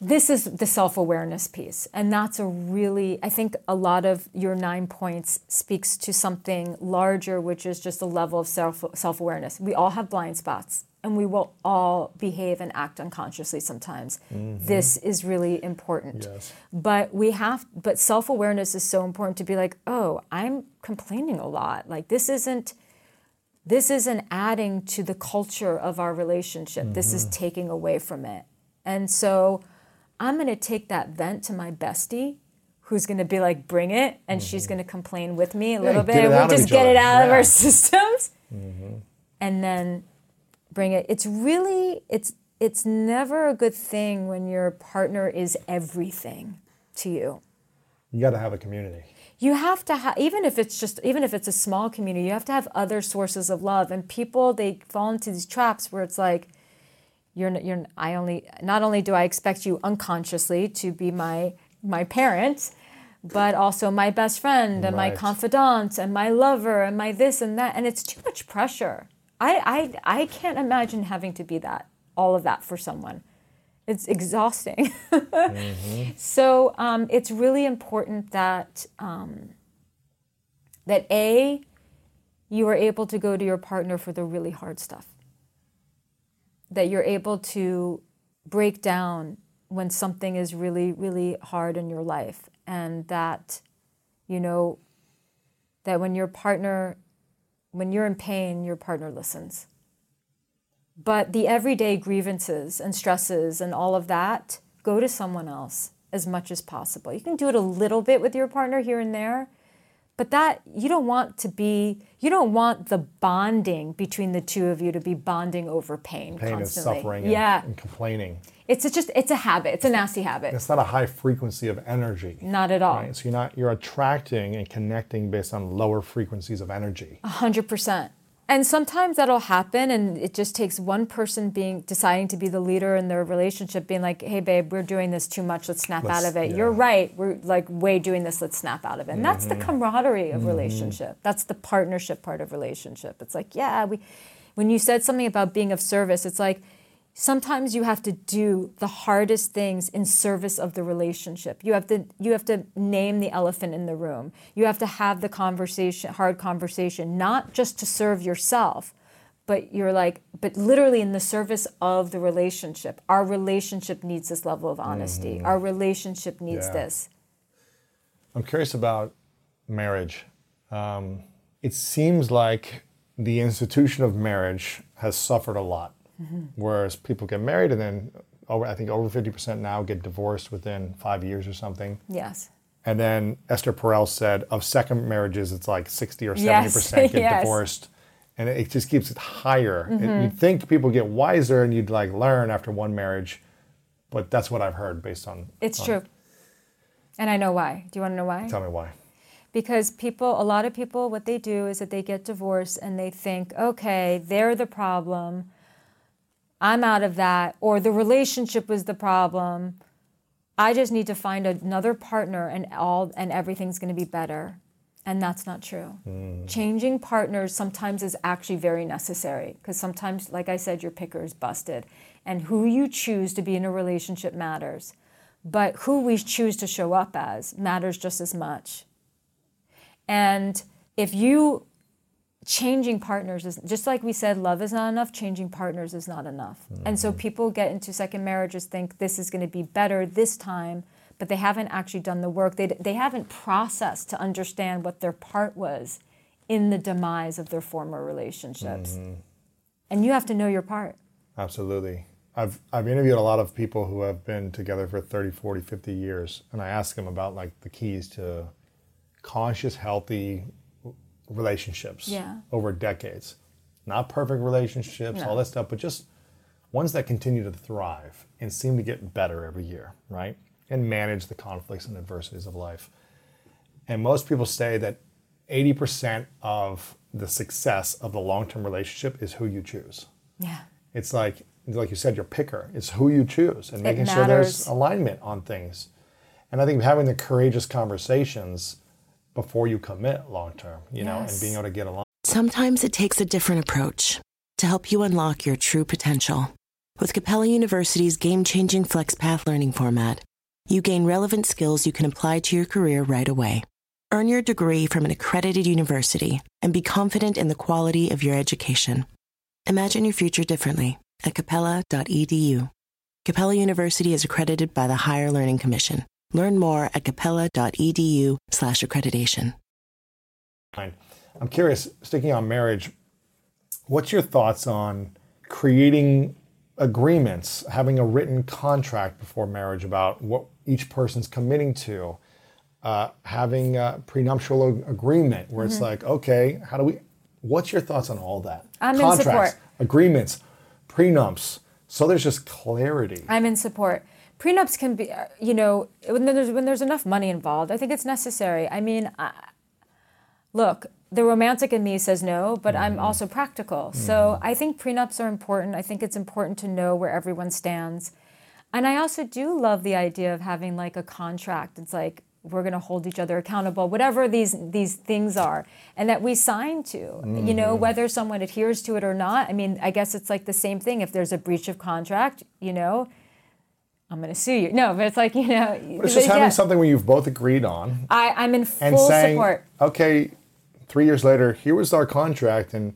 this is the self-awareness piece and that's a really i think a lot of your nine points speaks to something larger which is just a level of self, self-awareness. We all have blind spots and we will all behave and act unconsciously sometimes. Mm-hmm. This is really important. Yes. but we have but self-awareness is so important to be like oh i'm complaining a lot. Like this isn't this isn't adding to the culture of our relationship. This is mm-hmm. taking away from it. And so I'm going to take that vent to my bestie who's going to be like, bring it. And she's mm-hmm. going to complain with me a little bit. And we'll just get it out of our systems. Mm-hmm. And then bring it. It's really, it's, it's never a good thing when your partner is everything to you You got to have a community. You have to have even if it's just even if it's a small community you have to have other sources of love. And people they fall into these traps where it's like you're you're I only not only do I expect you unconsciously to be my my parent but also my best friend and my confidant and my lover and my this and that. And it's too much pressure. I I I can't imagine having to be that all of that for someone it's exhausting so um, it's really important that um, that a you are able to go to your partner for the really hard stuff. That you're able to break down when something is really really hard in your life, and that you know that when your partner when you're in pain, your partner listens. But the everyday grievances and stresses and all of that, go to someone else as much as possible. You can do it a little bit with your partner here and there, but that you don't want to be, you don't want the bonding between the two of you to be bonding over pain, Pain and constantly. suffering and, yeah. and complaining. It's a just, it's a habit. It's a nasty habit. It's not a high frequency of energy. Not at all. Right? So you're not you're attracting and connecting based on lower frequencies of energy. A hundred percent. And sometimes that'll happen, and it just takes one person being deciding to be the leader in their relationship, being like, "Hey, babe, we're doing this too much. Let's snap Let's- out of it. yeah. You're right. We're like way doing this. Let's snap out of it." And that's Mm-hmm. the camaraderie of relationship. That's the partnership part of relationship. It's like, yeah, we. When you said something about being of service, it's like sometimes you have to do the hardest things in service of the relationship. You have to you have to name the elephant in the room. You have to have the conversation hard conversation not just to serve yourself but you're like but literally in the service of the relationship. Our relationship needs this level of honesty. Our relationship needs Yeah. this. I'm curious about marriage. Um, it seems like the institution of marriage has suffered a lot, whereas people get married and then over, I think over 50% now get divorced within five years or something. Yes. And then Esther Perel said of second marriages, it's like 60 or 70% Yes, get yes. divorced. And it just keeps it higher. It- mm-hmm. you'd think people get wiser and you'd like learn after one marriage, but that's what I've heard based on. It's on- true. And I know why. Do you want to know why? Tell me why. because people a lot of people what they do is that they get divorced and they think okay they're the problem i'm out of that or the relationship was the problem. I just need to find another partner and all and everything's going to be better. And that's not true. Mm. Changing partners sometimes is actually very necessary because sometimes like i said your picker is busted. And who you choose to be in a relationship matters. But who we choose to show up as matters just as much. And if you changing partners is just like we said, love is not enough, changing partners is not enough. And so mm-hmm. people get into second marriages, think this is going to be better this time, but they haven't actually done the work. They, they haven't processed to understand what their part was in the demise of their former relationships. Mm-hmm. And you have to know your part. Absolutely. I've, I've interviewed a lot of people who have been together for 30, 40, 50 years, and I ask them about like the keys to conscious, healthy relationships Yeah. over decades. Not perfect relationships, all that stuff, but just ones that continue to thrive and seem to get better every year, right? And manage the conflicts and adversities of life. And most people say that 80% of the success of the long term relationship is who you choose. Yeah. It's like, like you said, your picker. It's who you choose and It making sure there's alignment on things. And I think having the courageous conversations before you commit long term, you know, and being able to get along. Sometimes it takes a different approach to help you unlock your true potential. With Capella University's game changing FlexPath learning format, you gain relevant skills you can apply to your career right away. Earn your degree from an accredited university and be confident in the quality of your education. Imagine your future differently at capella.edu. Capella University is accredited by the Higher Learning Commission. Learn more at capella.edu/slash accreditation. I'm curious, sticking on marriage, what's your thoughts on creating agreements, having a written contract before marriage about what each person's committing to, uh, having a prenuptial agreement where it's like, okay, how do we, what's your thoughts on all that? Mm-hmm. I'm in Contracts, support. agreements, prenups, so there's just clarity. I'm in support. Prenups can be, uh, you know, when there's when there's enough money involved, I think it's necessary. I mean, I, look, the romantic in me says no, but I'm mm-hmm. also practical. So mm-hmm. I think prenups are important. I think it's important to know where everyone stands, and I also do love the idea of having like a contract. It's like we're going to hold each other accountable, whatever these these things are, and that we sign to. You know, mm-hmm. whether someone adheres to it or not. I mean, I guess it's like the same thing. If there's a breach of contract, you know. I'm going to sue you. No, but it's like, you know. But it's just yeah, having something where you've both agreed on I, I'm in full and saying, support. okay, three years later, here was our contract, and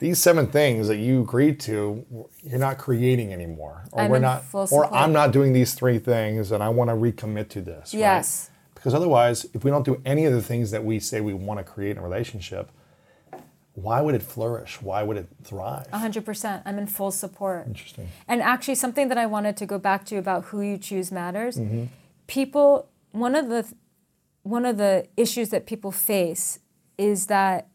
these seven things that you agreed to, you're not creating anymore, or I'm we're not, or support. I'm not doing these three things, and I want to recommit to this. right? Yes. Because otherwise, if we don't do any of the things that we say we want to create in a relationship, why would it flourish? Why would it thrive? 100%. I'm in full support. Interesting. And actually, something that I wanted to go back to about who you choose matters. Mm-hmm. People, one of the one of the issues that people face is that,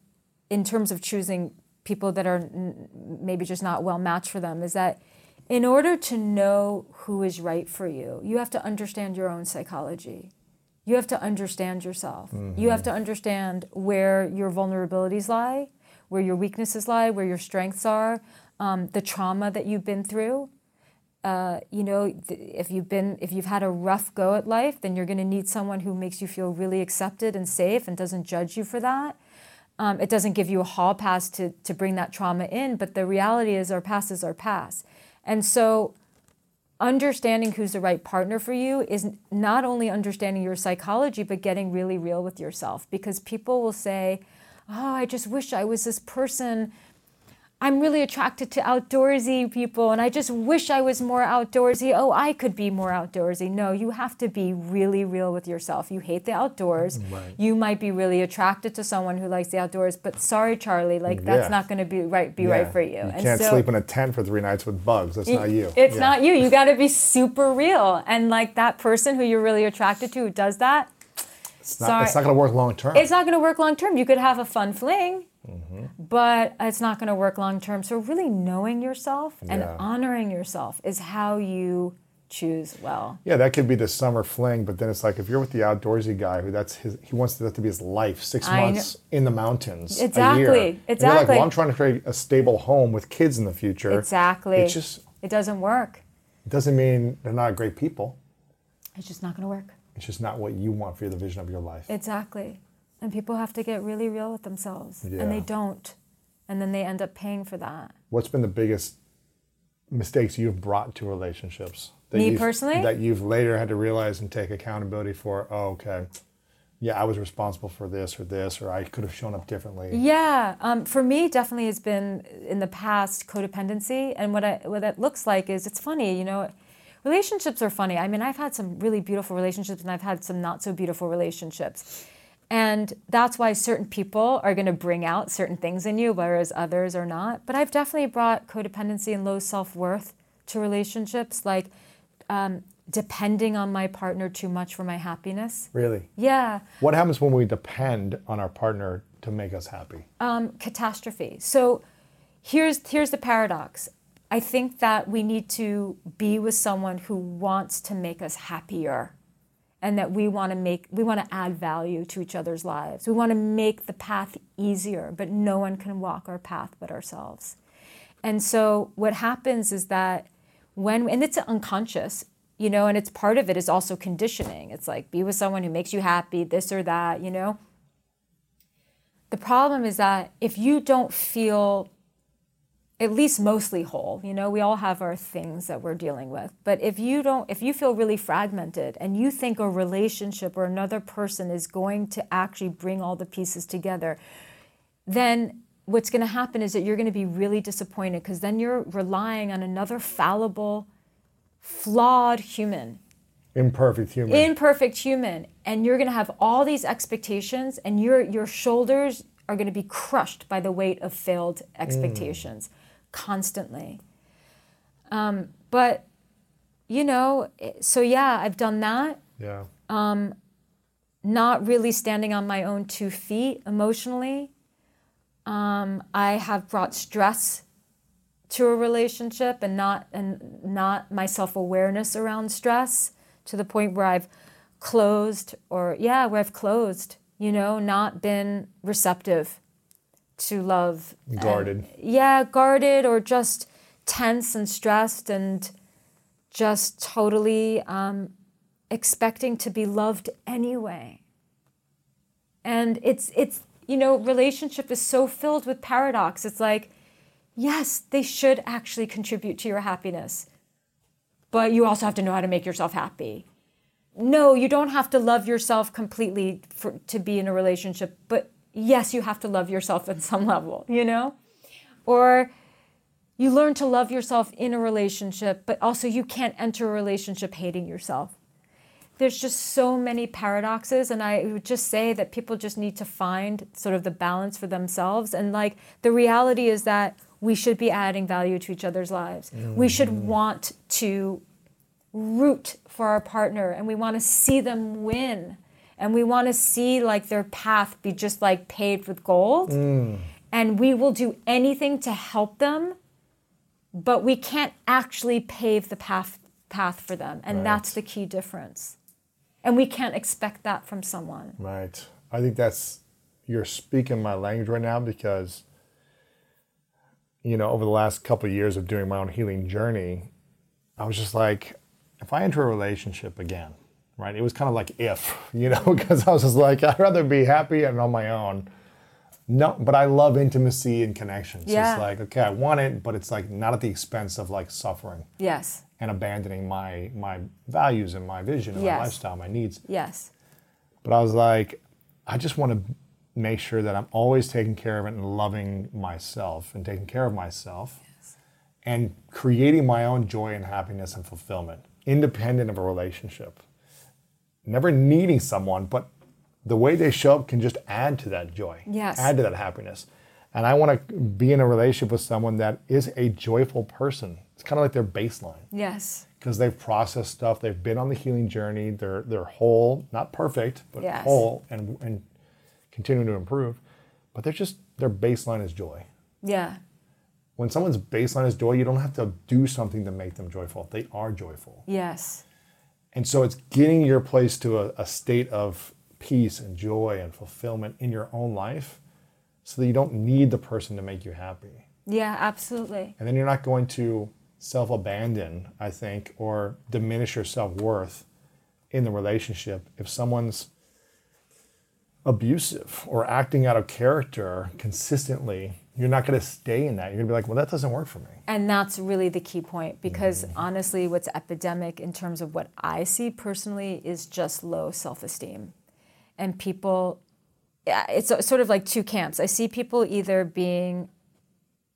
in terms of choosing people that are n- maybe just not well matched for them, is that in order to know who is right for you, you have to understand your own psychology. You have to understand yourself. You have to understand where your vulnerabilities lie, where your weaknesses lie, where your strengths are, um, the trauma that you've been through. Uh, you know, th- if you've been, if you've had a rough go at life, then you're going to need someone who makes you feel really accepted and safe and doesn't judge you for that. Um, it doesn't give you a hall pass to to bring that trauma in, but the reality is our past is our past, and so understanding who's the right partner for you is not only understanding your psychology, but getting really real with yourself. Because people will say, Oh, I just wish I was this person. I'm really attracted to outdoorsy people and I just wish I was more outdoorsy. Oh, I could be more outdoorsy. No, you have to be really real with yourself. You hate the outdoors. Right. You might be really attracted to someone who likes the outdoors, but sorry, Charlie, like that's Yeah. not going to be right be Yeah. right for you. You can't sleep in a tent for three nights with bugs. That's not you. It's Yeah. not you. You got to be super real. And like that person who you're really attracted to who does that, It's not, it's not going to work long term. it's not going to work long term. You could have a fun fling, Mm-hmm. but it's not going to work long term. So, really knowing yourself and Yeah. honoring yourself is how you choose well. Yeah, that could be the summer fling, but then it's like if you're with the outdoorsy guy who that's his, he wants that to be his life, six I know. months in the mountains, a Exactly, year. And you're like, exactly. well, I'm trying to create a stable home with kids in the future. Exactly. It just It doesn't work. it doesn't mean they're not great people. It's just not going to work. It's just not what you want for the vision of your life. Exactly. And people have to get really real with themselves, and they don't. And then they end up paying for that. What's been the biggest mistakes you've brought to relationships? That Me personally? That you've later had to realize and take accountability for. Oh, okay. Yeah, I was responsible for this or this, or I could have shown up differently. Yeah, um, for me, definitely has been in the past codependency, and what I what that looks like is it's funny, you know, relationships are funny. I mean, I've had some really beautiful relationships, and I've had some not so beautiful relationships, and that's why certain people are going to bring out certain things in you, whereas others are not. But I've definitely brought codependency and low self worth to relationships, like um, depending on my partner too much for my happiness. Really? Yeah. What happens when we depend on our partner to make us happy? um, catastrophe. So here's here's the paradox. I think that we need to be with someone who wants to make us happier and that we want to make we want to add value to each other's lives. We want to make the path easier, but no one can walk our path but ourselves. And so what happens is that when and it's unconscious, you know, and it's part of it is also conditioning. It's like be with someone who makes you happy, this or that, you know. The problem is that if you don't feel at least mostly whole, you know, we all have our things that we're dealing with. But if you don't if you feel really fragmented and you think a relationship or another person is going to actually bring all the pieces together, then what's going to happen is that you're going to be really disappointed because then you're relying on another fallible, flawed human Imperfect human. imperfect human and you're going to have all these expectations and your your shoulders are going to be crushed by the weight of failed mm. expectations constantly. Um, but you know so yeah i've done that. Yeah. not really standing on my own two feet emotionally. Um, i have brought stress to a relationship and not and not my self-awareness around stress to the point where i've closed or yeah where i've closed you know not been receptive to love and- Guarded. yeah guarded or just tense and stressed and just totally um, expecting to be loved anyway. And it's it's you know relationship is so filled with paradox. It's like yes they should actually contribute to your happiness but you also have to know how to make yourself happy. No you don't have to love yourself completely for, to be in a relationship but yes you have to love yourself at some level you know? Or you learn to love yourself in a relationship but also you can't enter a relationship hating yourself. There's just so many paradoxes and i would just say that people just need to find sort of the balance for themselves and like the reality is that we should be adding value to each other's lives. We should mm. want to root for our partner and we want to see them win and we want to see like their path be just like paved with gold. Mm. And we will do anything to help them but we can't actually pave the path path for them. And that's the key difference. And we can't expect that from someone. Right. I think that's you're speaking my language right now because you know, over the last couple of years of doing my own healing journey, I was just like, if I enter a relationship again, right? It was kind of like if, you know, because I was just like, I'd rather be happy and on my own. No, but I love intimacy and connection. So Yeah. it's like, okay, I want it, but it's like not at the expense of like suffering yes and abandoning my my values and my vision and Yes. my lifestyle, my needs. yes But I was like, I just want to make sure that I'm always taking care of it and loving myself and taking care of myself and creating my own joy and happiness and fulfillment, independent of a relationship. Never needing someone, but the way they show up can just add to that joy, Yes. add to that happiness. And I want to be in a relationship with someone that is a joyful person. It's kind of like their baseline Yes. because they've processed stuff, they've been on the healing journey, they're they're whole, not perfect, but Yes. whole and and continuing to improve. But they're just their baseline is joy. Yeah. When someone's baseline is joy, you don't have to do something to make them joyful. They are joyful. Yes. And so it's getting your place to a, a state of peace and joy and fulfillment in your own life so that you don't need the person to make you happy. Yeah, absolutely. And then you're not going to self abandon, I think, or diminish your self worth in the relationship if someone's abusive or acting out of character consistently. You're not going to stay in that. You're going to be like, well, that doesn't work for me. And that's really the key point because honestly, what's epidemic in terms of what I see personally is just low self esteem. And people, it's sort of like two camps. I see people either being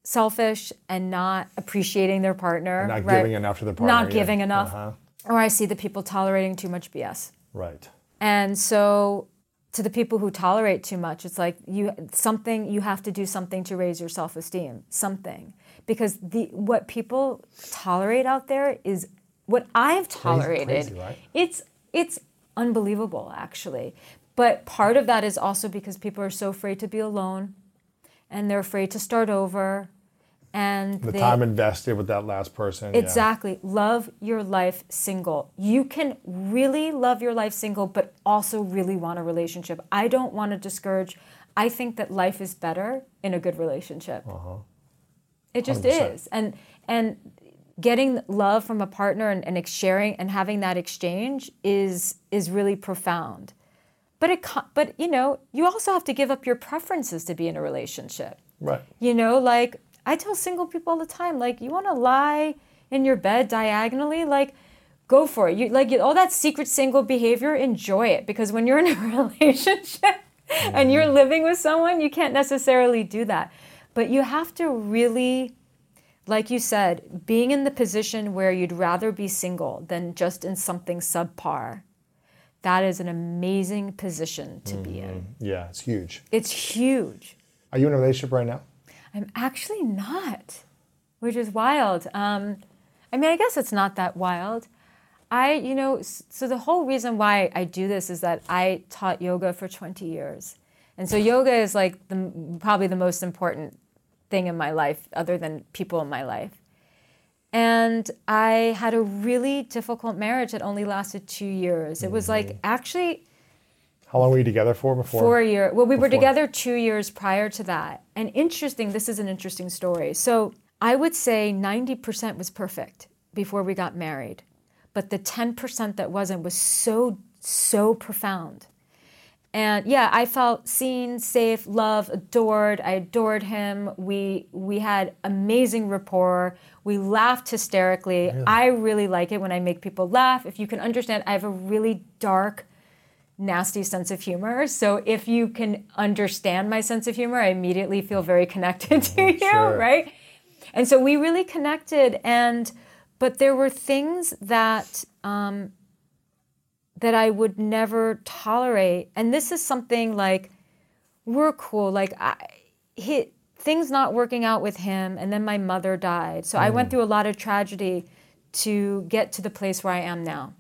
selfish and not appreciating their partner, Not right? giving enough to the partner. not yeah. giving enough, Uh-huh. or I see the people tolerating too much BS. Right. And so to the people who tolerate too much, it's like you something you have to do something to raise your self-esteem, something. Because the what people tolerate out there is what I've tolerated. crazy, right? It's it's unbelievable actually. But part of that is also because people are so afraid to be alone and they're afraid to start over and The they, time invested with that last person. yeah. Exactly. Love your life single. You can really love your life single, but also really want a relationship. I don't want to discourage. I think that life is better in a good relationship. Uh-huh. It just 100%. is. And and getting love from a partner and, and sharing and having that exchange is is really profound. But it but you know, you also have to give up your preferences to be in a relationship. Right. You know, like I tell single people all the time, like you want to lie in your bed diagonally, like go for it. You like all that secret single behavior, enjoy it because when you're in a relationship and you're mm-hmm. living with someone, you can't necessarily do that. But you have to really like you said, being in the position where you'd rather be single than just in something subpar. That is an amazing position to be in. Yeah, it's huge. It's huge. Are you in a relationship right now? I'm actually not, which is wild. Um, I mean, I guess it's not that wild. I, you know, so the whole reason why I do this is that I taught yoga for 20 years. And so yoga is like the, probably the most important thing in my life, other than people in my life. And I had a really difficult marriage that only lasted two years. It was like mm. actually How long were you together for before? Four years. Well, we were together two years prior to that. And interesting, this is an interesting story. So I would say 90% was perfect before we got married. But the 10% that wasn't was so, so profound. And yeah, I felt seen, safe, loved, adored. I adored him. We we had amazing rapport. We laughed hysterically. I really like it when I make people laugh. If you can understand, I have a really dark, nasty sense of humor. So if you can understand my sense of humor, I immediately feel very connected to you, Sure. right? And so we really connected. And but there were things that um, that I would never tolerate. And this is something like we're cool. Like I, he, things not working out with him, and then my mother died. So I went mm. through a lot of tragedy to get to the place where I am now.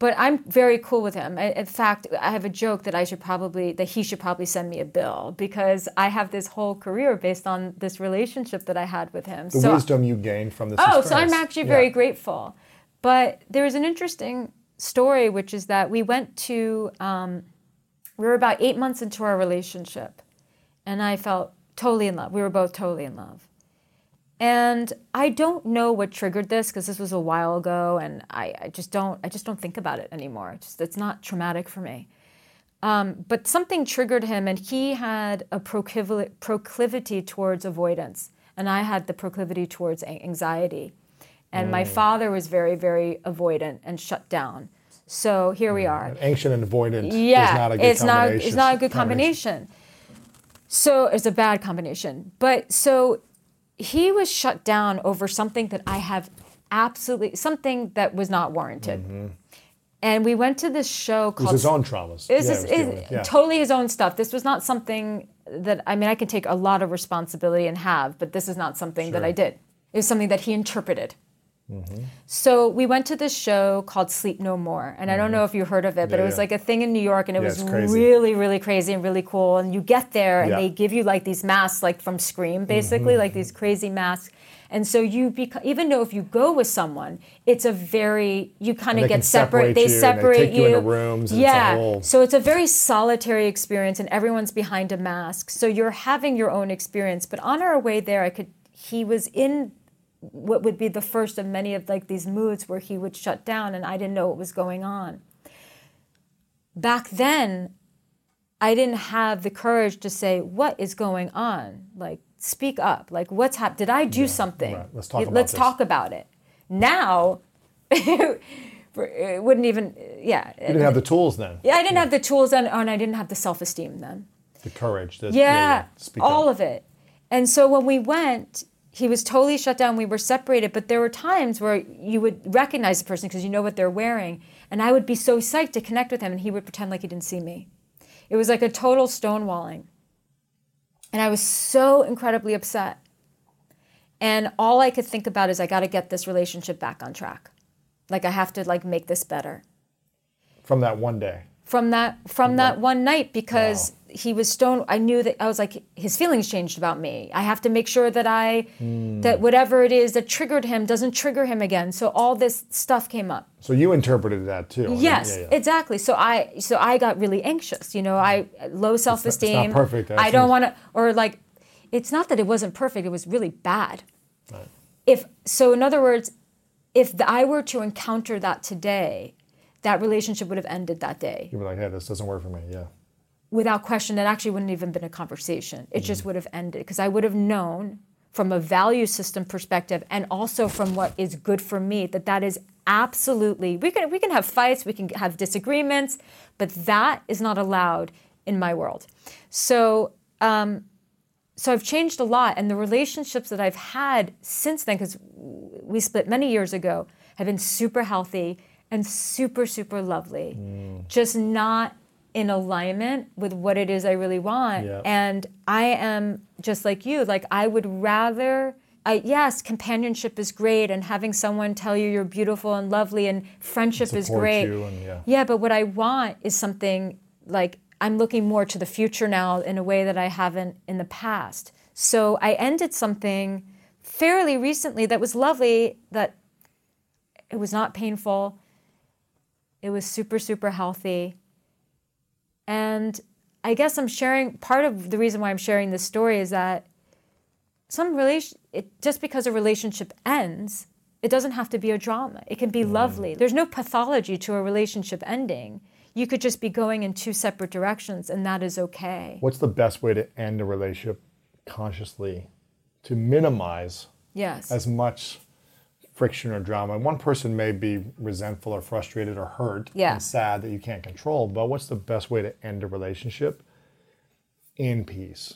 But I'm very cool with him. I- In fact, I have a joke that I should probably that he should probably send me a bill because I have this whole career based on this relationship that I had with him. the wisdom you gained from this Oh, experience. so I'm actually Yeah. very grateful. But there was an interesting story, which is that we went to, um, we were about eight months into our relationship, and I felt totally in love. We were both totally in love. And I don't know what triggered this because this was a while ago, and I, I just don't, I just don't think about it anymore. It's just, it's not traumatic for me. Um, but something triggered him, and he had a procliv- proclivity towards avoidance, and I had the proclivity towards anxiety. And my father was very, very avoidant and shut down. So here we are. Anxious and avoidant Yeah, is not a good it's not it's not a good combination. So it's a bad combination. But so he was shut down over something that I have absolutely something that was not warranted. And we went to this show Mm-hmm. It was called his own traumas. This Yeah, is it was with- yeah. totally his own stuff. This was not something that I mean I can take a lot of responsibility and have, but this is not something that I did. It was something that he interpreted. Mm-hmm. So we went to this show called Sleep No More, and I don't know if you heard of it, but Mm-hmm. Yeah, it was yeah. like a thing in New York, and it Yeah, was really, really crazy and really cool. And you get there, and they give you like these masks, like from Scream, Mm-hmm. basically, like these crazy masks. And so you, bec- even though if you go with someone, it's a very you kind of get separate. you, they separate you into rooms, it's yeah. whole- So it's a very solitary experience, and everyone's behind a mask. So you're having your own experience. But on our way there, I could. He was in what would be the first of many of like these moods where he would shut down, and I didn't know what was going on. Back then, I didn't have the courage to say, "What is going on?" Like, speak up. Like, what's happened? Did I do something? right. Let's talk about it. Let's talk about it. Now, it wouldn't even. Yeah. You didn't have the tools then. Yeah, I didn't have the tools and, and I didn't have the self esteem then. The courage. The, Yeah, Speak all up. of it. And so when we went, he was totally shut down. We were separated, but there were times where you would recognize the person because you know what they're wearing. And I would be so psyched to connect with him, and he would pretend like he didn't see me. It was like a total stonewalling. And I was so incredibly upset. And all I could think about is I got to get this relationship back on track. Like I have to like make this better From that one day. from that from that one night because he was stone I knew that I was like his feelings changed about me. I have to make sure that I that whatever it is that triggered him doesn't trigger him again. So all this stuff came up. So you interpreted that too. I mean, Yes, yeah, yeah. exactly. So I so I got really anxious. You know, I low self esteem. perfect, that I don't want to, or like, it's not that it wasn't perfect. It was really bad. If so, in other words, if the, I were to encounter that today, that relationship would have ended that day You were like, hey, this doesn't work for me. Yeah. Without question. It actually wouldn't even been a conversation. It Mm. just would have ended because I would have known from a value system perspective and also from what is good for me that that is absolutely we can we can have fights we can have disagreements but that is not allowed in my world so um, so I've changed a lot and the relationships that I've had since then because we split many years ago have been super healthy and super super lovely just not in alignment with what it is I really want Yeah. and I am just like you like I would rather I, yes, companionship is great, and having someone tell you you're beautiful and lovely, and friendship is great. and- yeah. Yeah, but what I want is something like I'm looking more to the future now in a way that I haven't in the past. So I ended something fairly recently that was lovely, that it was not painful, it was super, super healthy. And I guess I'm sharing part of the reason why I'm sharing this story is that some relation it just because a relationship ends it doesn't have to be a drama. It can be mm. lovely. There's no pathology to a relationship ending. You could just be going in two separate directions and that is okay. What's the best way to end a relationship consciously? To minimize yes. as much friction or drama? And one person may be resentful or frustrated or hurt Yeah. and sad that you can't control, but what's the best way to end a relationship? In peace?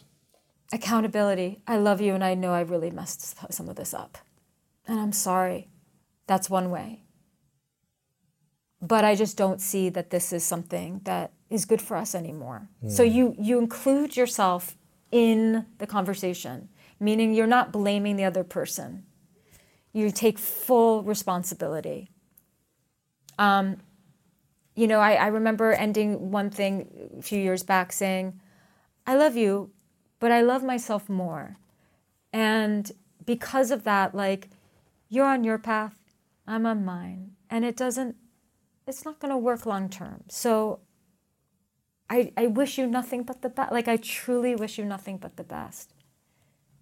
accountability. I love you and i know i really messed some of this up. And i'm sorry. That's one way. But i just don't see that this is something that is good for us anymore. So hmm. you you include yourself in the conversation meaning you're not blaming the other person you take full responsibility um, you know I, I remember ending one thing a few years back saying i love you but I love myself more. And because of that, like, you're on your path, I'm on mine. And it doesn't, it's not going to work long term. So I, I wish you nothing but the best. Like, I truly wish you nothing but the best.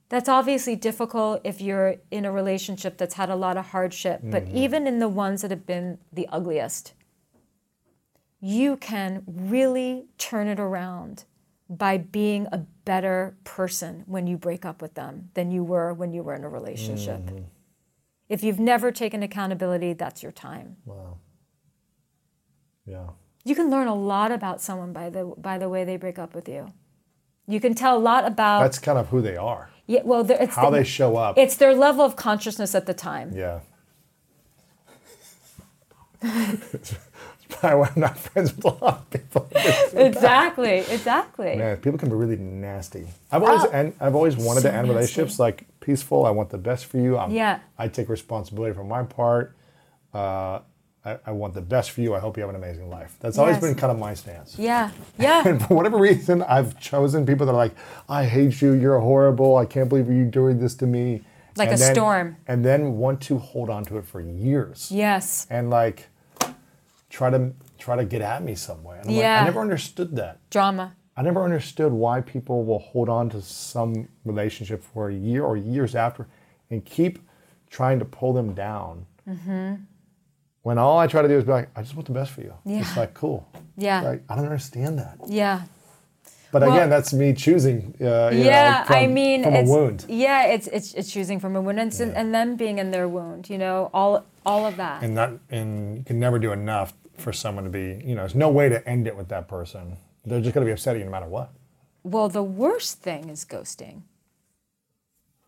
That's obviously difficult if you're in a relationship that's had a lot of hardship, but mm-hmm. even in the ones that have been the ugliest, you can really turn it around by being a better person when you break up with them than you were when you were in a relationship. Mm-hmm. If you've never taken accountability, that's your time. Wow. Yeah. You can learn a lot about someone by the by the way they break up with you. You can tell a lot about That's kind of who they are, yeah, well, the- it's how the- they show up. it's their level of consciousness at the time. yeah. That's probably why I'm not friends with a lot of people. Exactly, exactly. Man, people can be really nasty. I've always Oh. end, I've always wanted So to end nasty. relationships like peaceful. I want the best for you. I'm, Yeah. I take responsibility for my part. Uh, I, I want the best for you. I hope you have an amazing life. That's always been kind of my stance. Yeah, yeah. And for whatever reason, I've chosen people that are like, I hate you. You're horrible. I can't believe you're doing this to me. Like And a then- storm. And then want to hold on to it for years. yes. And like try to try to get at me some way. And I'm like, Yeah. I never understood that. Drama. I never understood why people will hold on to some relationship for a year or years after and keep trying to pull them down. Mm-hmm. When all I try to do is be like, I just want the best for you. Yeah. It's like, cool. Yeah. Like, I don't understand that. Yeah. But Well- again, that's me choosing. Uh, you yeah, know, from, I mean, from it's, a wound. Yeah, it's it's it's choosing from a wound and, it's- and them being in their wound. You know, all all of that. And that, and you can never do enough for someone to be, you know, there's no way to end it with that person. They're just going to be upset at you no matter what. well, the worst thing is ghosting.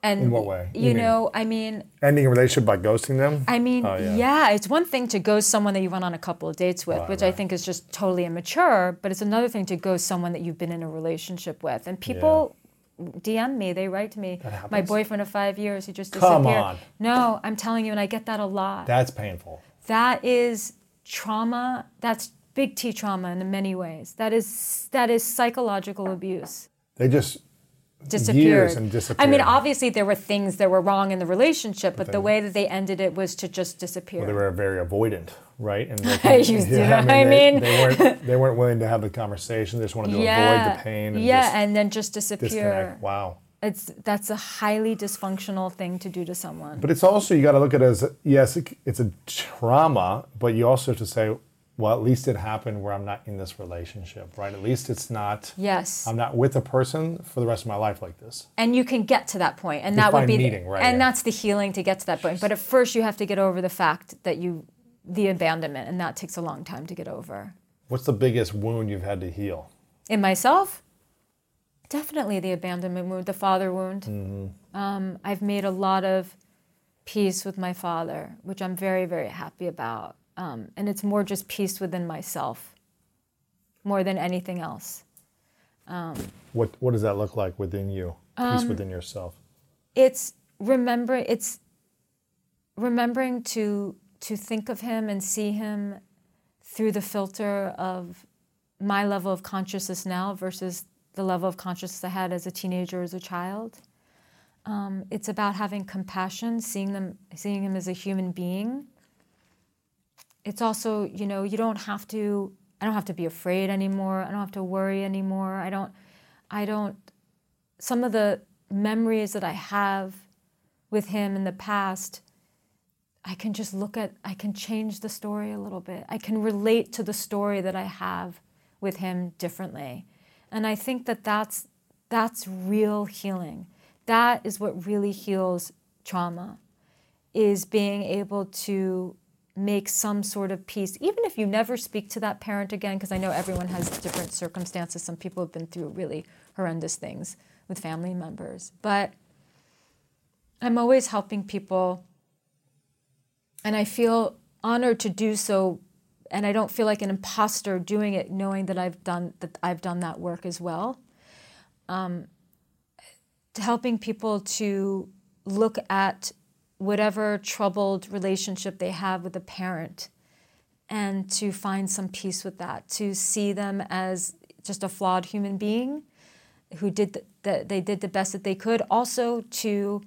And In what way? You, You mean- know, I mean, Ending a relationship by ghosting them. I mean, Oh, yeah. yeah. it's one thing to ghost someone that you went on a couple of dates with, Right, which I think is just totally immature, but it's another thing to ghost someone that you've been in a relationship with. And people DM me, they write to me, my boyfriend of five years, he just disappeared. Come on. No, I'm telling you, and I get that a lot. That's painful. that is trauma. That's big T trauma in many ways. That is that is psychological abuse. They just disappeared. and I mean, obviously there were things that were wrong in the relationship, but, the way that they ended it was to just disappear. they were very avoidant, right? And they, You yeah, what I they, mean? they weren't they weren't willing to have the conversation. They just wanted to avoid the pain. And yeah, and then just disappear. disconnect. Wow. It's that's a highly dysfunctional thing to do to someone. But it's also you got to look at it as yes, it, it's a trauma, but you also have to say, well, at least it happened where I'm not in this relationship, right? At least it's not. yes, I'm not with a person for the rest of my life like this. and you can get to that point, and You that would be, the- meaning, right, and yeah. that's the healing to get to that point. But at first, you have to get over the fact that you, the abandonment, and that takes a long time to get over. What's the biggest wound you've had to heal? In myself, definitely the abandonment wound, the father wound. Mm-hmm. Um, I've made a lot of peace with my father, which I'm very, very happy about. Um, and it's more just peace within myself, more than anything else. What what does that look like within you? Peace Um, within yourself. It's remember it's remembering to to think of him and see him through the filter of my level of consciousness now versus the level of consciousness I had as a teenager, as a child. Um, it's about having compassion, seeing them, seeing him as a human being. It's also, you know, you don't have to. I don't have to be afraid anymore. I don't have to worry anymore. I don't. I don't. Some of the memories that I have with him in the past, I can just look at. I can change the story a little bit. I can relate to the story that I have with him differently, and I think that that's that's real healing. That is what really heals trauma is being able to make some sort of peace, even if you never speak to that parent again, because I know everyone has different circumstances. Some people have been through really horrendous things with family members. But I'm always helping people, and I feel honored to do so. And I don't feel like an imposter doing it, knowing that I've done that. I've done that work as well. Um, helping people to look at whatever troubled relationship they have with a parent and to find some peace with that to see them as just a flawed human being who did the, the, they did the best that they could. Also to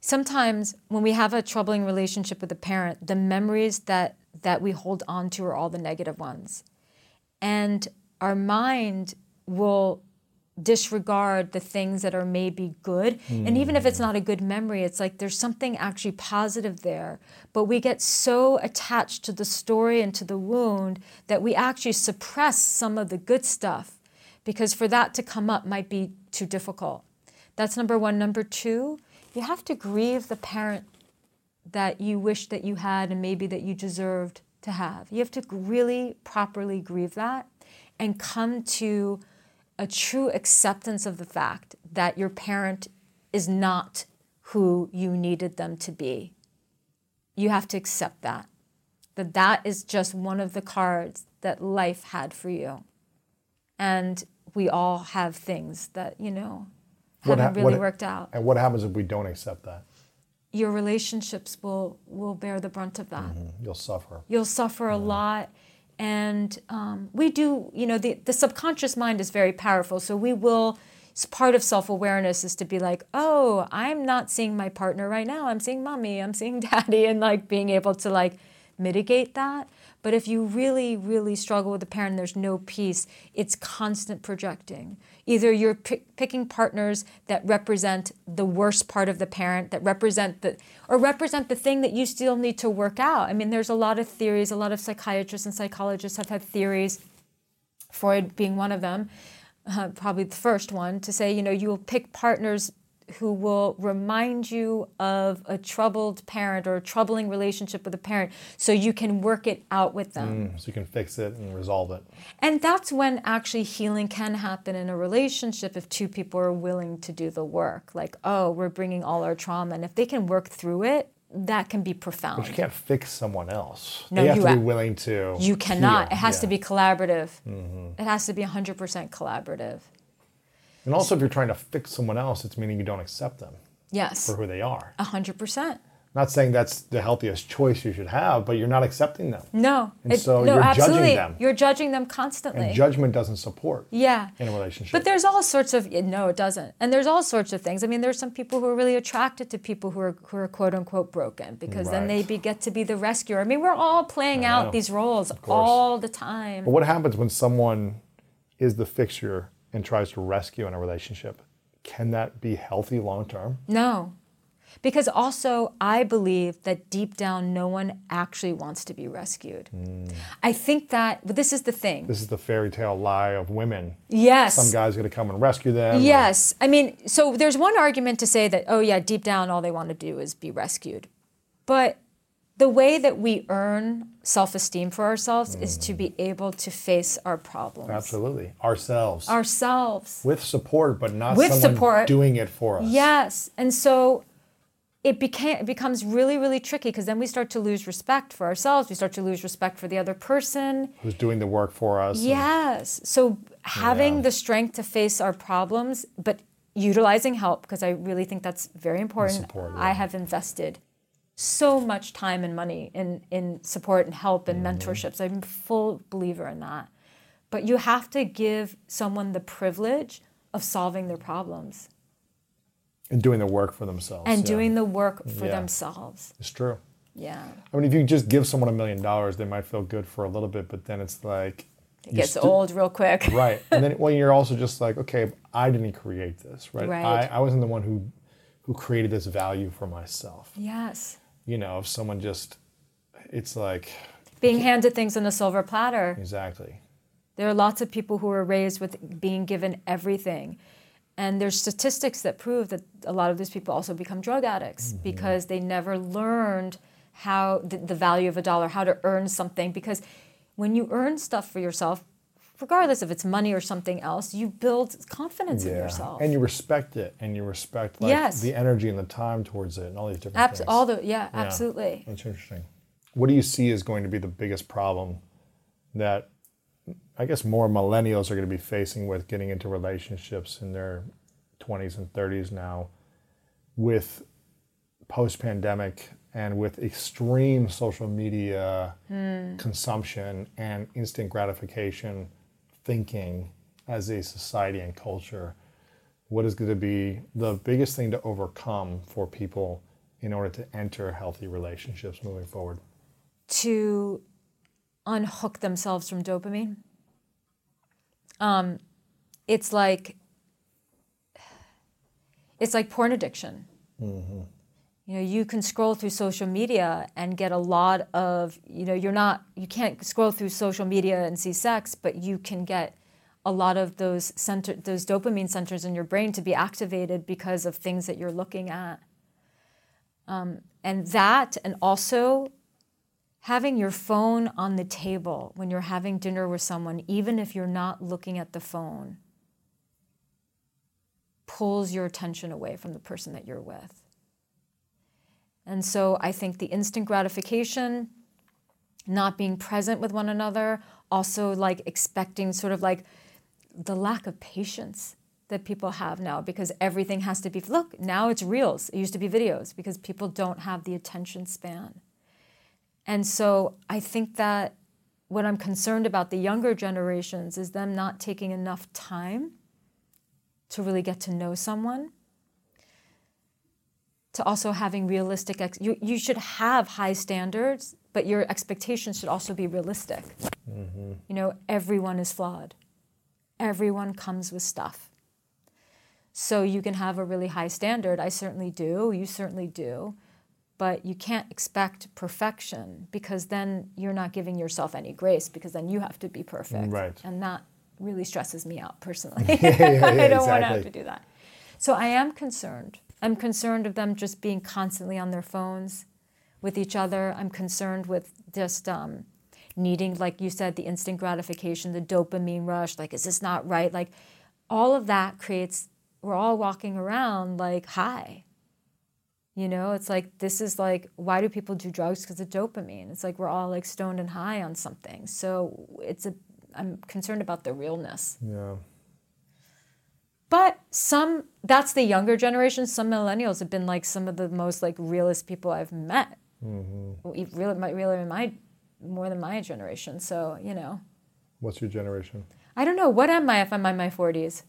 sometimes when we have a troubling relationship with a parent the memories that that we hold on to are all the negative ones. And our mind will disregard the things that are maybe good. And even if it's mm. not a good memory, it's like there's something actually positive there. But we get so attached to the story and to the wound that we actually suppress some of the good stuff because for that to come up might be too difficult. That's number one. Number two, you have to grieve the parent that you wish that you had and maybe that you deserved to have. You have to really properly grieve that and come to a true acceptance of the fact that your parent is not who you needed them to be. You have to accept that. That that is just one of the cards that life had for you. And we all have things that, you know, What haven't hap- really what- worked out. And what happens if we don't accept that? Your relationships will will bear the brunt of that. Mm-hmm. You'll suffer. You'll suffer a mm-hmm. lot. And um, we do, you know, the, the subconscious mind is very powerful. So we will, part of self awareness is to be like, oh, I'm not seeing my partner right now. I'm seeing mommy, I'm seeing daddy, and like being able to like mitigate that. But if you really, really struggle with a parent, there's no peace, it's constant projecting. Either you're pick, picking partners that represent the worst part of the parent, that represent the, or represent the thing that you still need to work out. I mean, there's a lot of theories, a lot of psychiatrists and psychologists have had theories, Freud being one of them, uh, probably the first one, to say, you know, you will pick partners who will remind you of a troubled parent or a troubling relationship with a parent so you can work it out with them. Mm, so you can fix it and resolve it. And that's when actually healing can happen in a relationship if two people are willing to do the work. Like, oh, we're bringing all our trauma. And if they can work through it, that can be profound. But you can't fix someone else. No, they have you to be willing to. You cannot. heal. It has to be collaborative. Mm-hmm. It has to be 100% collaborative. And also, if you're trying to fix someone else, it's meaning you don't accept them Yes, for who they are. A 100%. Not saying that's the healthiest choice you should have, but you're not accepting them. No. And so you're judging absolutely. them. You're judging them constantly. And judgment doesn't support yeah. in a relationship. But there's all sorts of no, it doesn't. And there's all sorts of things. I mean, there's some people who are really attracted to people who are who are quote unquote broken because then they be, get to be the rescuer. I mean, we're all playing out these roles all the time. But what happens when someone is the fixture and tries to rescue in a relationship? Can that be healthy long term? No. Because also, I believe that deep down, no one actually wants to be rescued. Mm. I think that, but this is the thing. This is the fairy tale lie of women. Yes. Some guy's going to come and rescue them. or- Yes. I mean, so there's one argument to say that, oh, yeah, deep down, all they want to do is be rescued. But the way that we earn self esteem for ourselves is to be able to face our problems Absolutely. Ourselves. ourselves. with support, but not With someone support. doing it for us. Yes. And so it became it becomes really really tricky because then we start to lose respect for ourselves we start to lose respect for the other person Who's doing the work for us. and- yes so having Yeah. the strength to face our problems but utilizing help because i really think that's very important support, i have invested so much time and money in in support and help and Mm-hmm. mentorships i'm a full believer in that but you have to give someone the privilege of solving their problems And doing the work for themselves. and yeah. doing the work for Yeah. themselves. It's true. Yeah. I mean, if you just give someone a million dollars, they might feel good for a little bit, but then it's like. It gets old real quick. Right. And then when you're also just like, okay, I didn't create this, right? Right. I, I wasn't the one who who created this value for myself. Yes. You know, if someone just, it's like, Being handed things on a silver platter. exactly. There are lots of people who are raised with being given everything. And there's statistics that prove that a lot of these people also become drug addicts Mm-hmm. because they never learned how the, the value of a dollar, how to earn something. Because when you earn stuff for yourself, regardless if it's money or something else, you build confidence in yourself. And you respect it and you respect like Yes. the energy and the time towards it and all these different Abs- things. all the yeah, Yeah. absolutely. That's interesting. What do you see is going to be the biggest problem that I guess more millennials are going to be facing with getting into relationships in their 20s and 30s now with post pandemic and with extreme social media hmm. consumption and instant gratification thinking as a society and culture? What is going to be the biggest thing to overcome for people in order to enter healthy relationships moving forward? to unhook themselves from dopamine. Um, it's like it's like porn addiction. You know, you can scroll through social media and get a lot of, you know, you're not, you can't scroll through social media and see sex, but you can get a lot of those center, those dopamine centers in your brain to be activated because of things that you're looking at. Um, and that, and also having your phone on the table when you're having dinner with someone, even if you're not looking at the phone, pulls your attention away from the person that you're with. And so I think the instant gratification, not being present with one another, also like expecting sort of like the lack of patience that people have now because everything has to be look now it's reels. It used to be videos because people don't have the attention span. And so i think that what i'm concerned about the younger generations is them not taking enough time to really get to know someone to also having realistic ex- you, you should have high standards but your expectations should also be realistic mm-hmm. you know everyone is flawed everyone comes with stuff so you can have a really high standard. I certainly do. You certainly do. But you can't expect perfection because then you're not giving yourself any grace because then you have to be perfect. Right. And that really stresses me out personally. yeah, yeah, yeah, I don't exactly. want to have to do that. So I am concerned. I'm concerned of them just being constantly on their phones with each other. I'm concerned with just um, needing, like you said, the instant gratification, the dopamine rush. Like, is this not right? Like, all of that creates we're all walking around like high. You know, it's like this is like why do people do drugs because of dopamine? It's like we're all like stoned and high on something. So it's a I'm concerned about the realness. Yeah. But some that's the younger generation. Some millennials have been like some of the most like realist people I've met. Mm-hmm. Really, my, really, my more than my generation. So you know. What's your generation? I don't know. What am I if I'm in my forties?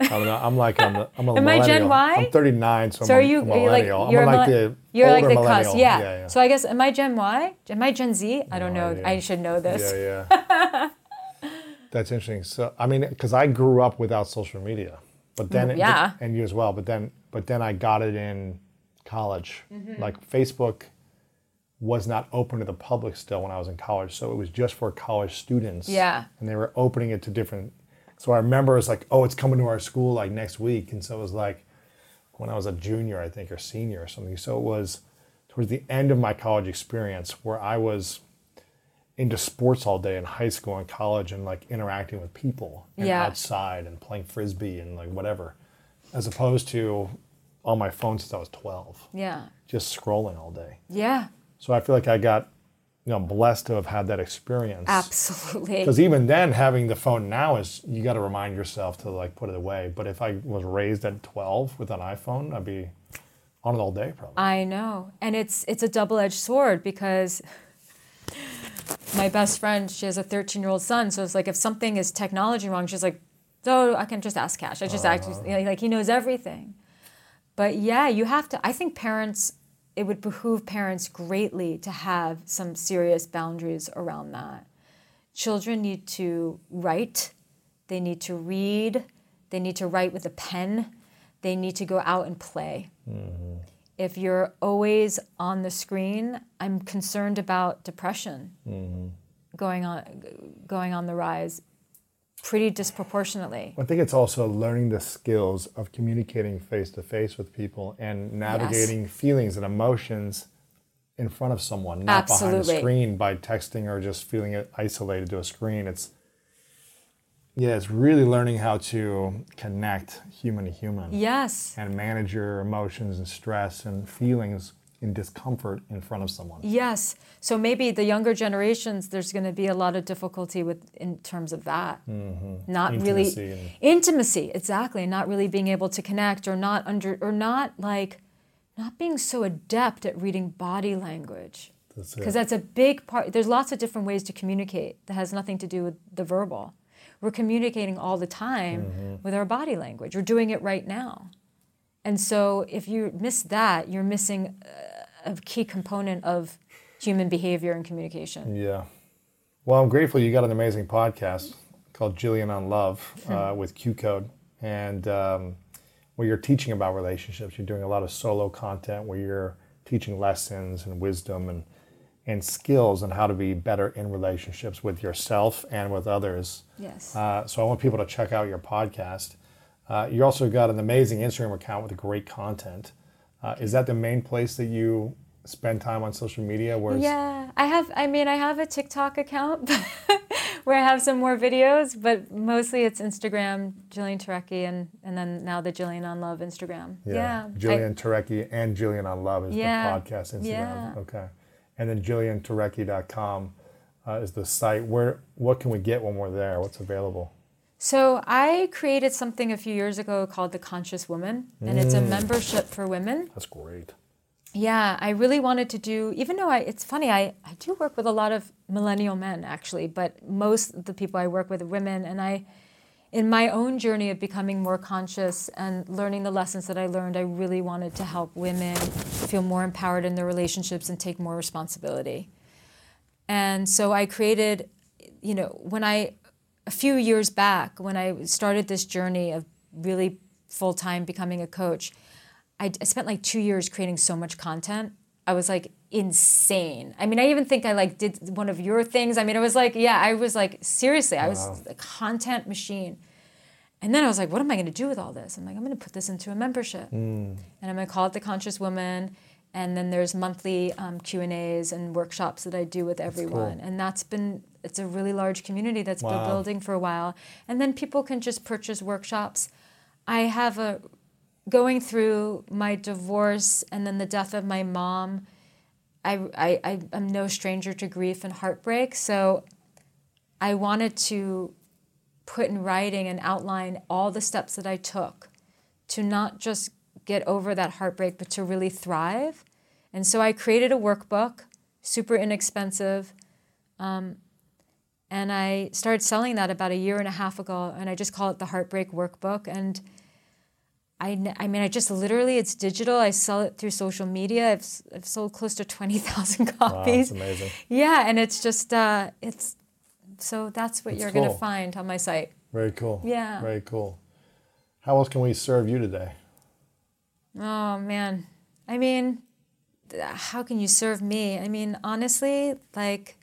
I'm, not, I'm like I'm, a, I'm a Am I Gen. Y? I'm 39, so, So I'm are a you? Are you like millennial. you're I'm like the you're like the millennial. cusp, yeah. yeah, yeah. So I guess am I Gen Y? Am I Gen Z? I don't No know. idea. I should know this. Yeah, yeah. That's interesting. So I mean, because I grew up without social media, but then it- Yeah. and you as well. But then, but then I got it in college. Mm-hmm. Like Facebook was not open to the public still when I was in college, so it was just for college students. Yeah. and they were opening it to different. So I remember it's like, oh, it's coming to our school like next week, and so it was like when I was a junior, I think, or senior or something. So it was towards the end of my college experience where I was into sports all day in high school and college and like interacting with people and Yeah. outside and playing frisbee and like whatever, as opposed to on my phone since I was 12, Yeah. just scrolling all day. Yeah. So I feel like I got, you know, blessed to have had that experience. Absolutely. Because even then, having the phone now is you got to remind yourself to like put it away. But if I was raised at 12 with an iPhone, I'd be on it all day probably. I know. And it's it's a double-edged sword because my best friend, she has a 13-year-old son, so it's like if something is technology wrong, she's like, "Oh, I can just ask Cash. I just actually oh. like he knows everything." But yeah, you have to I think parents it would behoove parents greatly to have some serious boundaries around that. Children need to write, they need to read, they need to write with a pen, they need to go out and play. Mm-hmm. If you're always on the screen, I'm concerned about depression mm-hmm. going on going on the rise pretty disproportionately. I think it's also learning the skills of communicating face to face with people and navigating feelings and emotions in front of someone, not behind Absolutely. a screen by texting or just feeling it isolated to a screen. It's yeah, it's really learning how to connect human to human Yes. and manage your emotions and stress and feelings in discomfort in front of someone. Yes. So maybe the younger generations, there's going to be a lot of difficulty with in terms of that. Mm-hmm. Not Intimacy really and- intimacy, exactly. Not really being able to connect, or not under, or not like, not being so adept at reading body language. That's. Because that's a big part. There's lots of different ways to communicate that has nothing to do with the verbal. We're communicating all the time Mm-hmm. with our body language. We're doing it right now. And so if you miss that, you're missing a, key component of human behavior and communication. Yeah. Well, I'm grateful you got an amazing podcast called Jillian on Love Hmm. uh, with Q Code, and um, where you're teaching about relationships. You're doing a lot of solo content where you're teaching lessons and wisdom and and skills and how to be better in relationships with yourself and with others. Yes. Uh, so I want people to check out your podcast. Uh, you also got an amazing Instagram account with great content. Uh, is that the main place that you spend time on social media? Where Yeah, I have. I mean, I have a TikTok account where I have some more videos, but mostly it's Instagram, Jillian Turecki, and and then now the Jillian on Love Instagram. Yeah, I- Jillian Turecki and Jillian on Love is Yeah. the podcast Instagram. Yeah. Okay. And then JillianTurecki.com uh, is the site. Where what can we get when we're there? What's available? So I created something a few years ago called the Conscious Woman, and it's a membership for women. That's great. Yeah, I really wanted to do, even though I, it's funny, I, I do work with a lot of millennial men actually, but most of the people I work with are women. And I, in my own journey of becoming more conscious and learning the lessons that I learned, I really wanted to help women feel more empowered in their relationships and take more responsibility. And so I created, you know, when I, a few years back, when I started this journey of really full time becoming a coach, I, spent like two years creating so much content. I was like insane. I mean, I even think I like did one of your things. I mean, it was like, yeah, I was like, seriously, I was a content machine. And then I was like, what am I going to do with all this? I'm like, I'm going to put this into a membership, and I'm going to call it the Conscious Woman. And then there's monthly um, Q and A's and workshops that I do with everyone, and that's been it's a really large community that's been building for a while. And then people can just purchase workshops. I have a going through my divorce and then the death of my mom. I, I, I am no stranger to grief and heartbreak, so I wanted to put in writing and outline all the steps that I took to not just get over that heartbreak, but to really thrive. And so I created a workbook, super inexpensive, um, and I started selling that about a year and a half ago. And I just call it the Heartbreak Workbook. And I, I mean, I just literally, it's digital. I sell it through social media. I've, I've sold close to 20,000 copies. Wow, that's amazing. Yeah, and it's just uh, it's so that's what That's you're gonna find on my site. Very cool. Yeah. Very cool. How else can we serve you today? Oh man, I mean, how can you serve me? I mean, honestly, like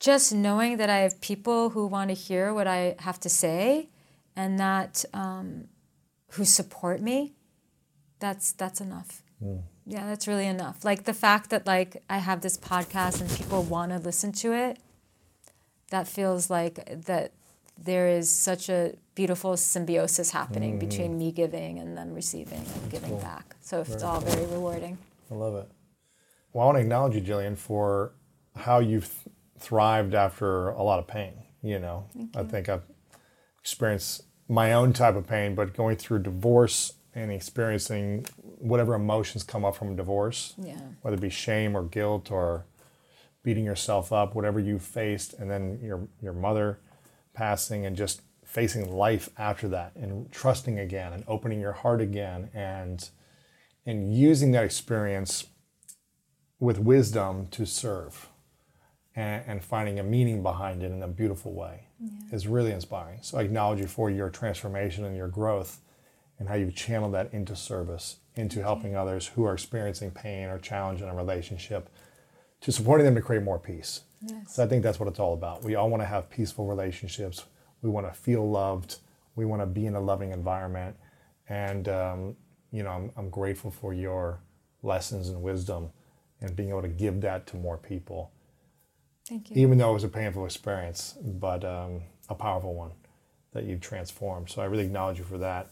just knowing that I have people who want to hear what I have to say, and that um, who support me. That's that's enough. Hmm. Yeah, that's really enough. Like the fact that like I have this podcast and people want to listen to it. That feels like that there is such a beautiful symbiosis happening mm-hmm. between me giving and them receiving and giving back. So it's all very rewarding. I love it. Well, I want to acknowledge you, Jillian, for how you've th- thrived after a lot of pain. You know, I think I've experienced my own type of pain, but going through divorce and experiencing whatever emotions come up from divorce, Yeah. whether it be shame or guilt or beating yourself up, whatever you faced, and then your your mother passing and just facing life after that and trusting again and opening your heart again and and using that experience with wisdom to serve and, and finding a meaning behind it in a beautiful way is really inspiring. So I acknowledge you for your transformation and your growth and how you've channeled that into service, into helping others who are experiencing pain or challenge in a relationship, to supporting them to create more peace. Yes. So I think that's what it's all about. We all want to have peaceful relationships. We want to feel loved. We want to be in a loving environment. And, um, you know, I'm, I'm grateful for your lessons and wisdom and being able to give that to more people, Thank you. even though it was a painful experience, but um, a powerful one that you've transformed. So I really acknowledge you for that.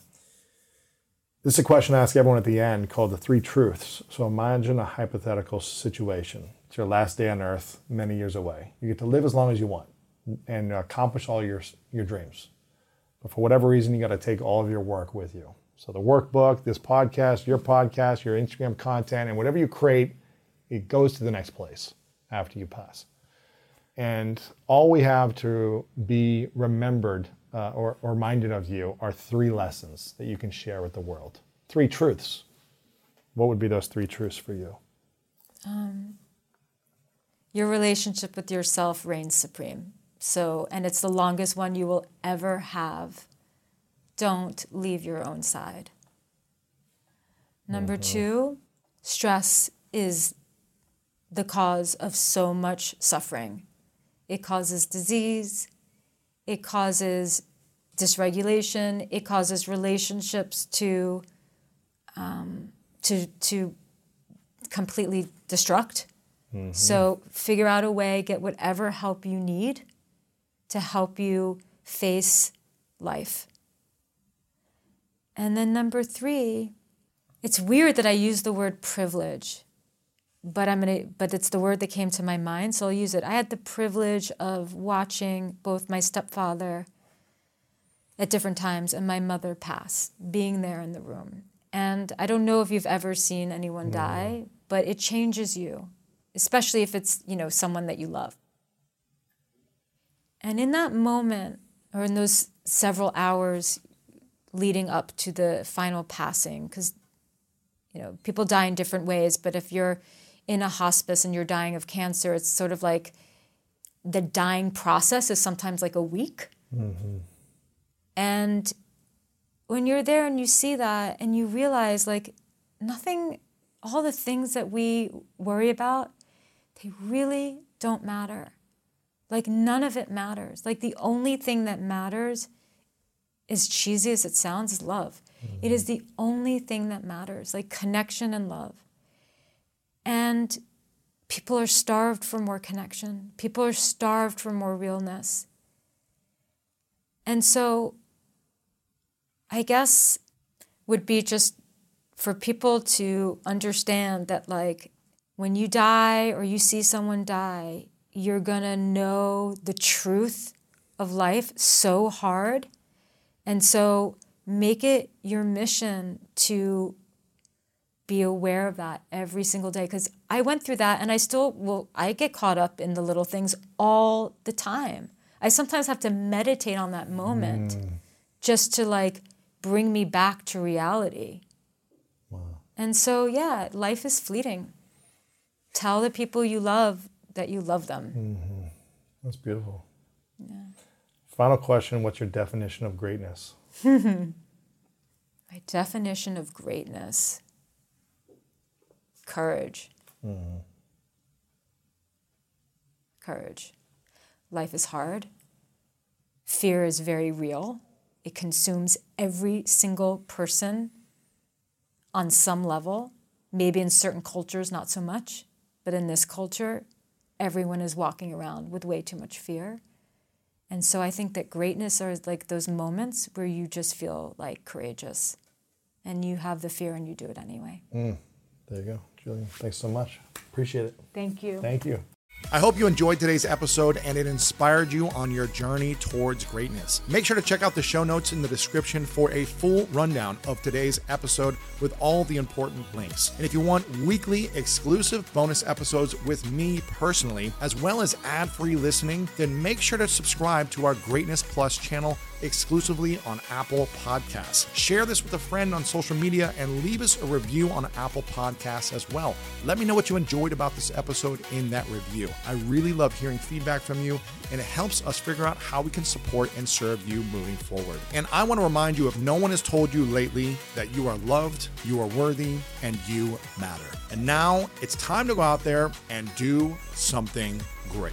This is a question I ask everyone at the end called the three truths. So imagine a hypothetical situation. It's your last day on earth, many years away. You get to live as long as you want and accomplish all your, your dreams. But for whatever reason, you got to take all of your work with you. So the workbook, this podcast, your podcast, your Instagram content, and whatever you create, it goes to the next place after you pass. And all we have to be remembered uh, or, or reminded of you are three lessons that you can share with the world. Three truths. What would be those three truths for you? Your relationship with yourself reigns supreme. So, and it's the longest one you will ever have. Don't leave your own side. Number two, stress is the cause of so much suffering. It causes disease, it causes dysregulation, it causes relationships to, um, to, to completely destruct. So figure out a way, get whatever help you need to help you face life. And then number three, it's weird that I use the word privilege, but I'm gonna but it's the word that came to my mind, so I'll use it. I had the privilege of watching both my stepfather at different times and my mother pass, being there in the room. And I don't know if you've ever seen anyone die, but it changes you, especially if it's, you know, someone that you love. And in that moment, or in those several hours leading up to the final passing, because you know, people die in different ways, but if you're in a hospice and you're dying of cancer, it's sort of like the dying process is sometimes like a week. Mm-hmm. And when you're there and you see that and you realize like nothing, all the things that we worry about, they really don't matter. Like none of it matters. Like the only thing that matters, as cheesy as it sounds, is love. It is mm-hmm. the only thing that matters, like connection and love. And people are starved for more connection. People are starved for more realness. And so I guess would be just for people to understand that like when you die or you see someone die, you're to know the truth of life so hard. And so make it your mission to be aware of that every single day because I went through that and I still will I get caught up in the little things all the time. I sometimes have to meditate on that moment mm. just to like bring me back to reality. Wow. And so yeah, life is fleeting. Tell the people you love that you love them. Mm-hmm. That's beautiful. Final question What's your definition of greatness? My definition of greatness courage. Mm-hmm. Courage. Life is hard. Fear is very real. It consumes every single person on some level. Maybe in certain cultures, not so much. But in this culture, everyone is walking around with way too much fear. And so I think that greatness are like those moments where you just feel like courageous and you have the fear and you do it anyway. Mm. There you go, Jillian. Thanks so much. Appreciate it. Thank you. Thank you. I hope you enjoyed today's episode and it inspired you on your journey towards greatness. Make sure to check out the show notes in the description for a full rundown of today's episode with all the important links. And if you want weekly exclusive bonus episodes with me personally, as well as ad free listening, then make sure to subscribe to our Greatness Plus channel exclusively on Apple Podcasts. Share this with a friend on social media and leave us a review on Apple Podcasts as well. Let me know what you enjoyed about this episode in that review. I really love hearing feedback from you, and it helps us figure out how we can support and serve you moving forward. And I want to remind you if no one has told you lately that you are loved, you are worthy, and you matter. And now it's time to go out there and do something great.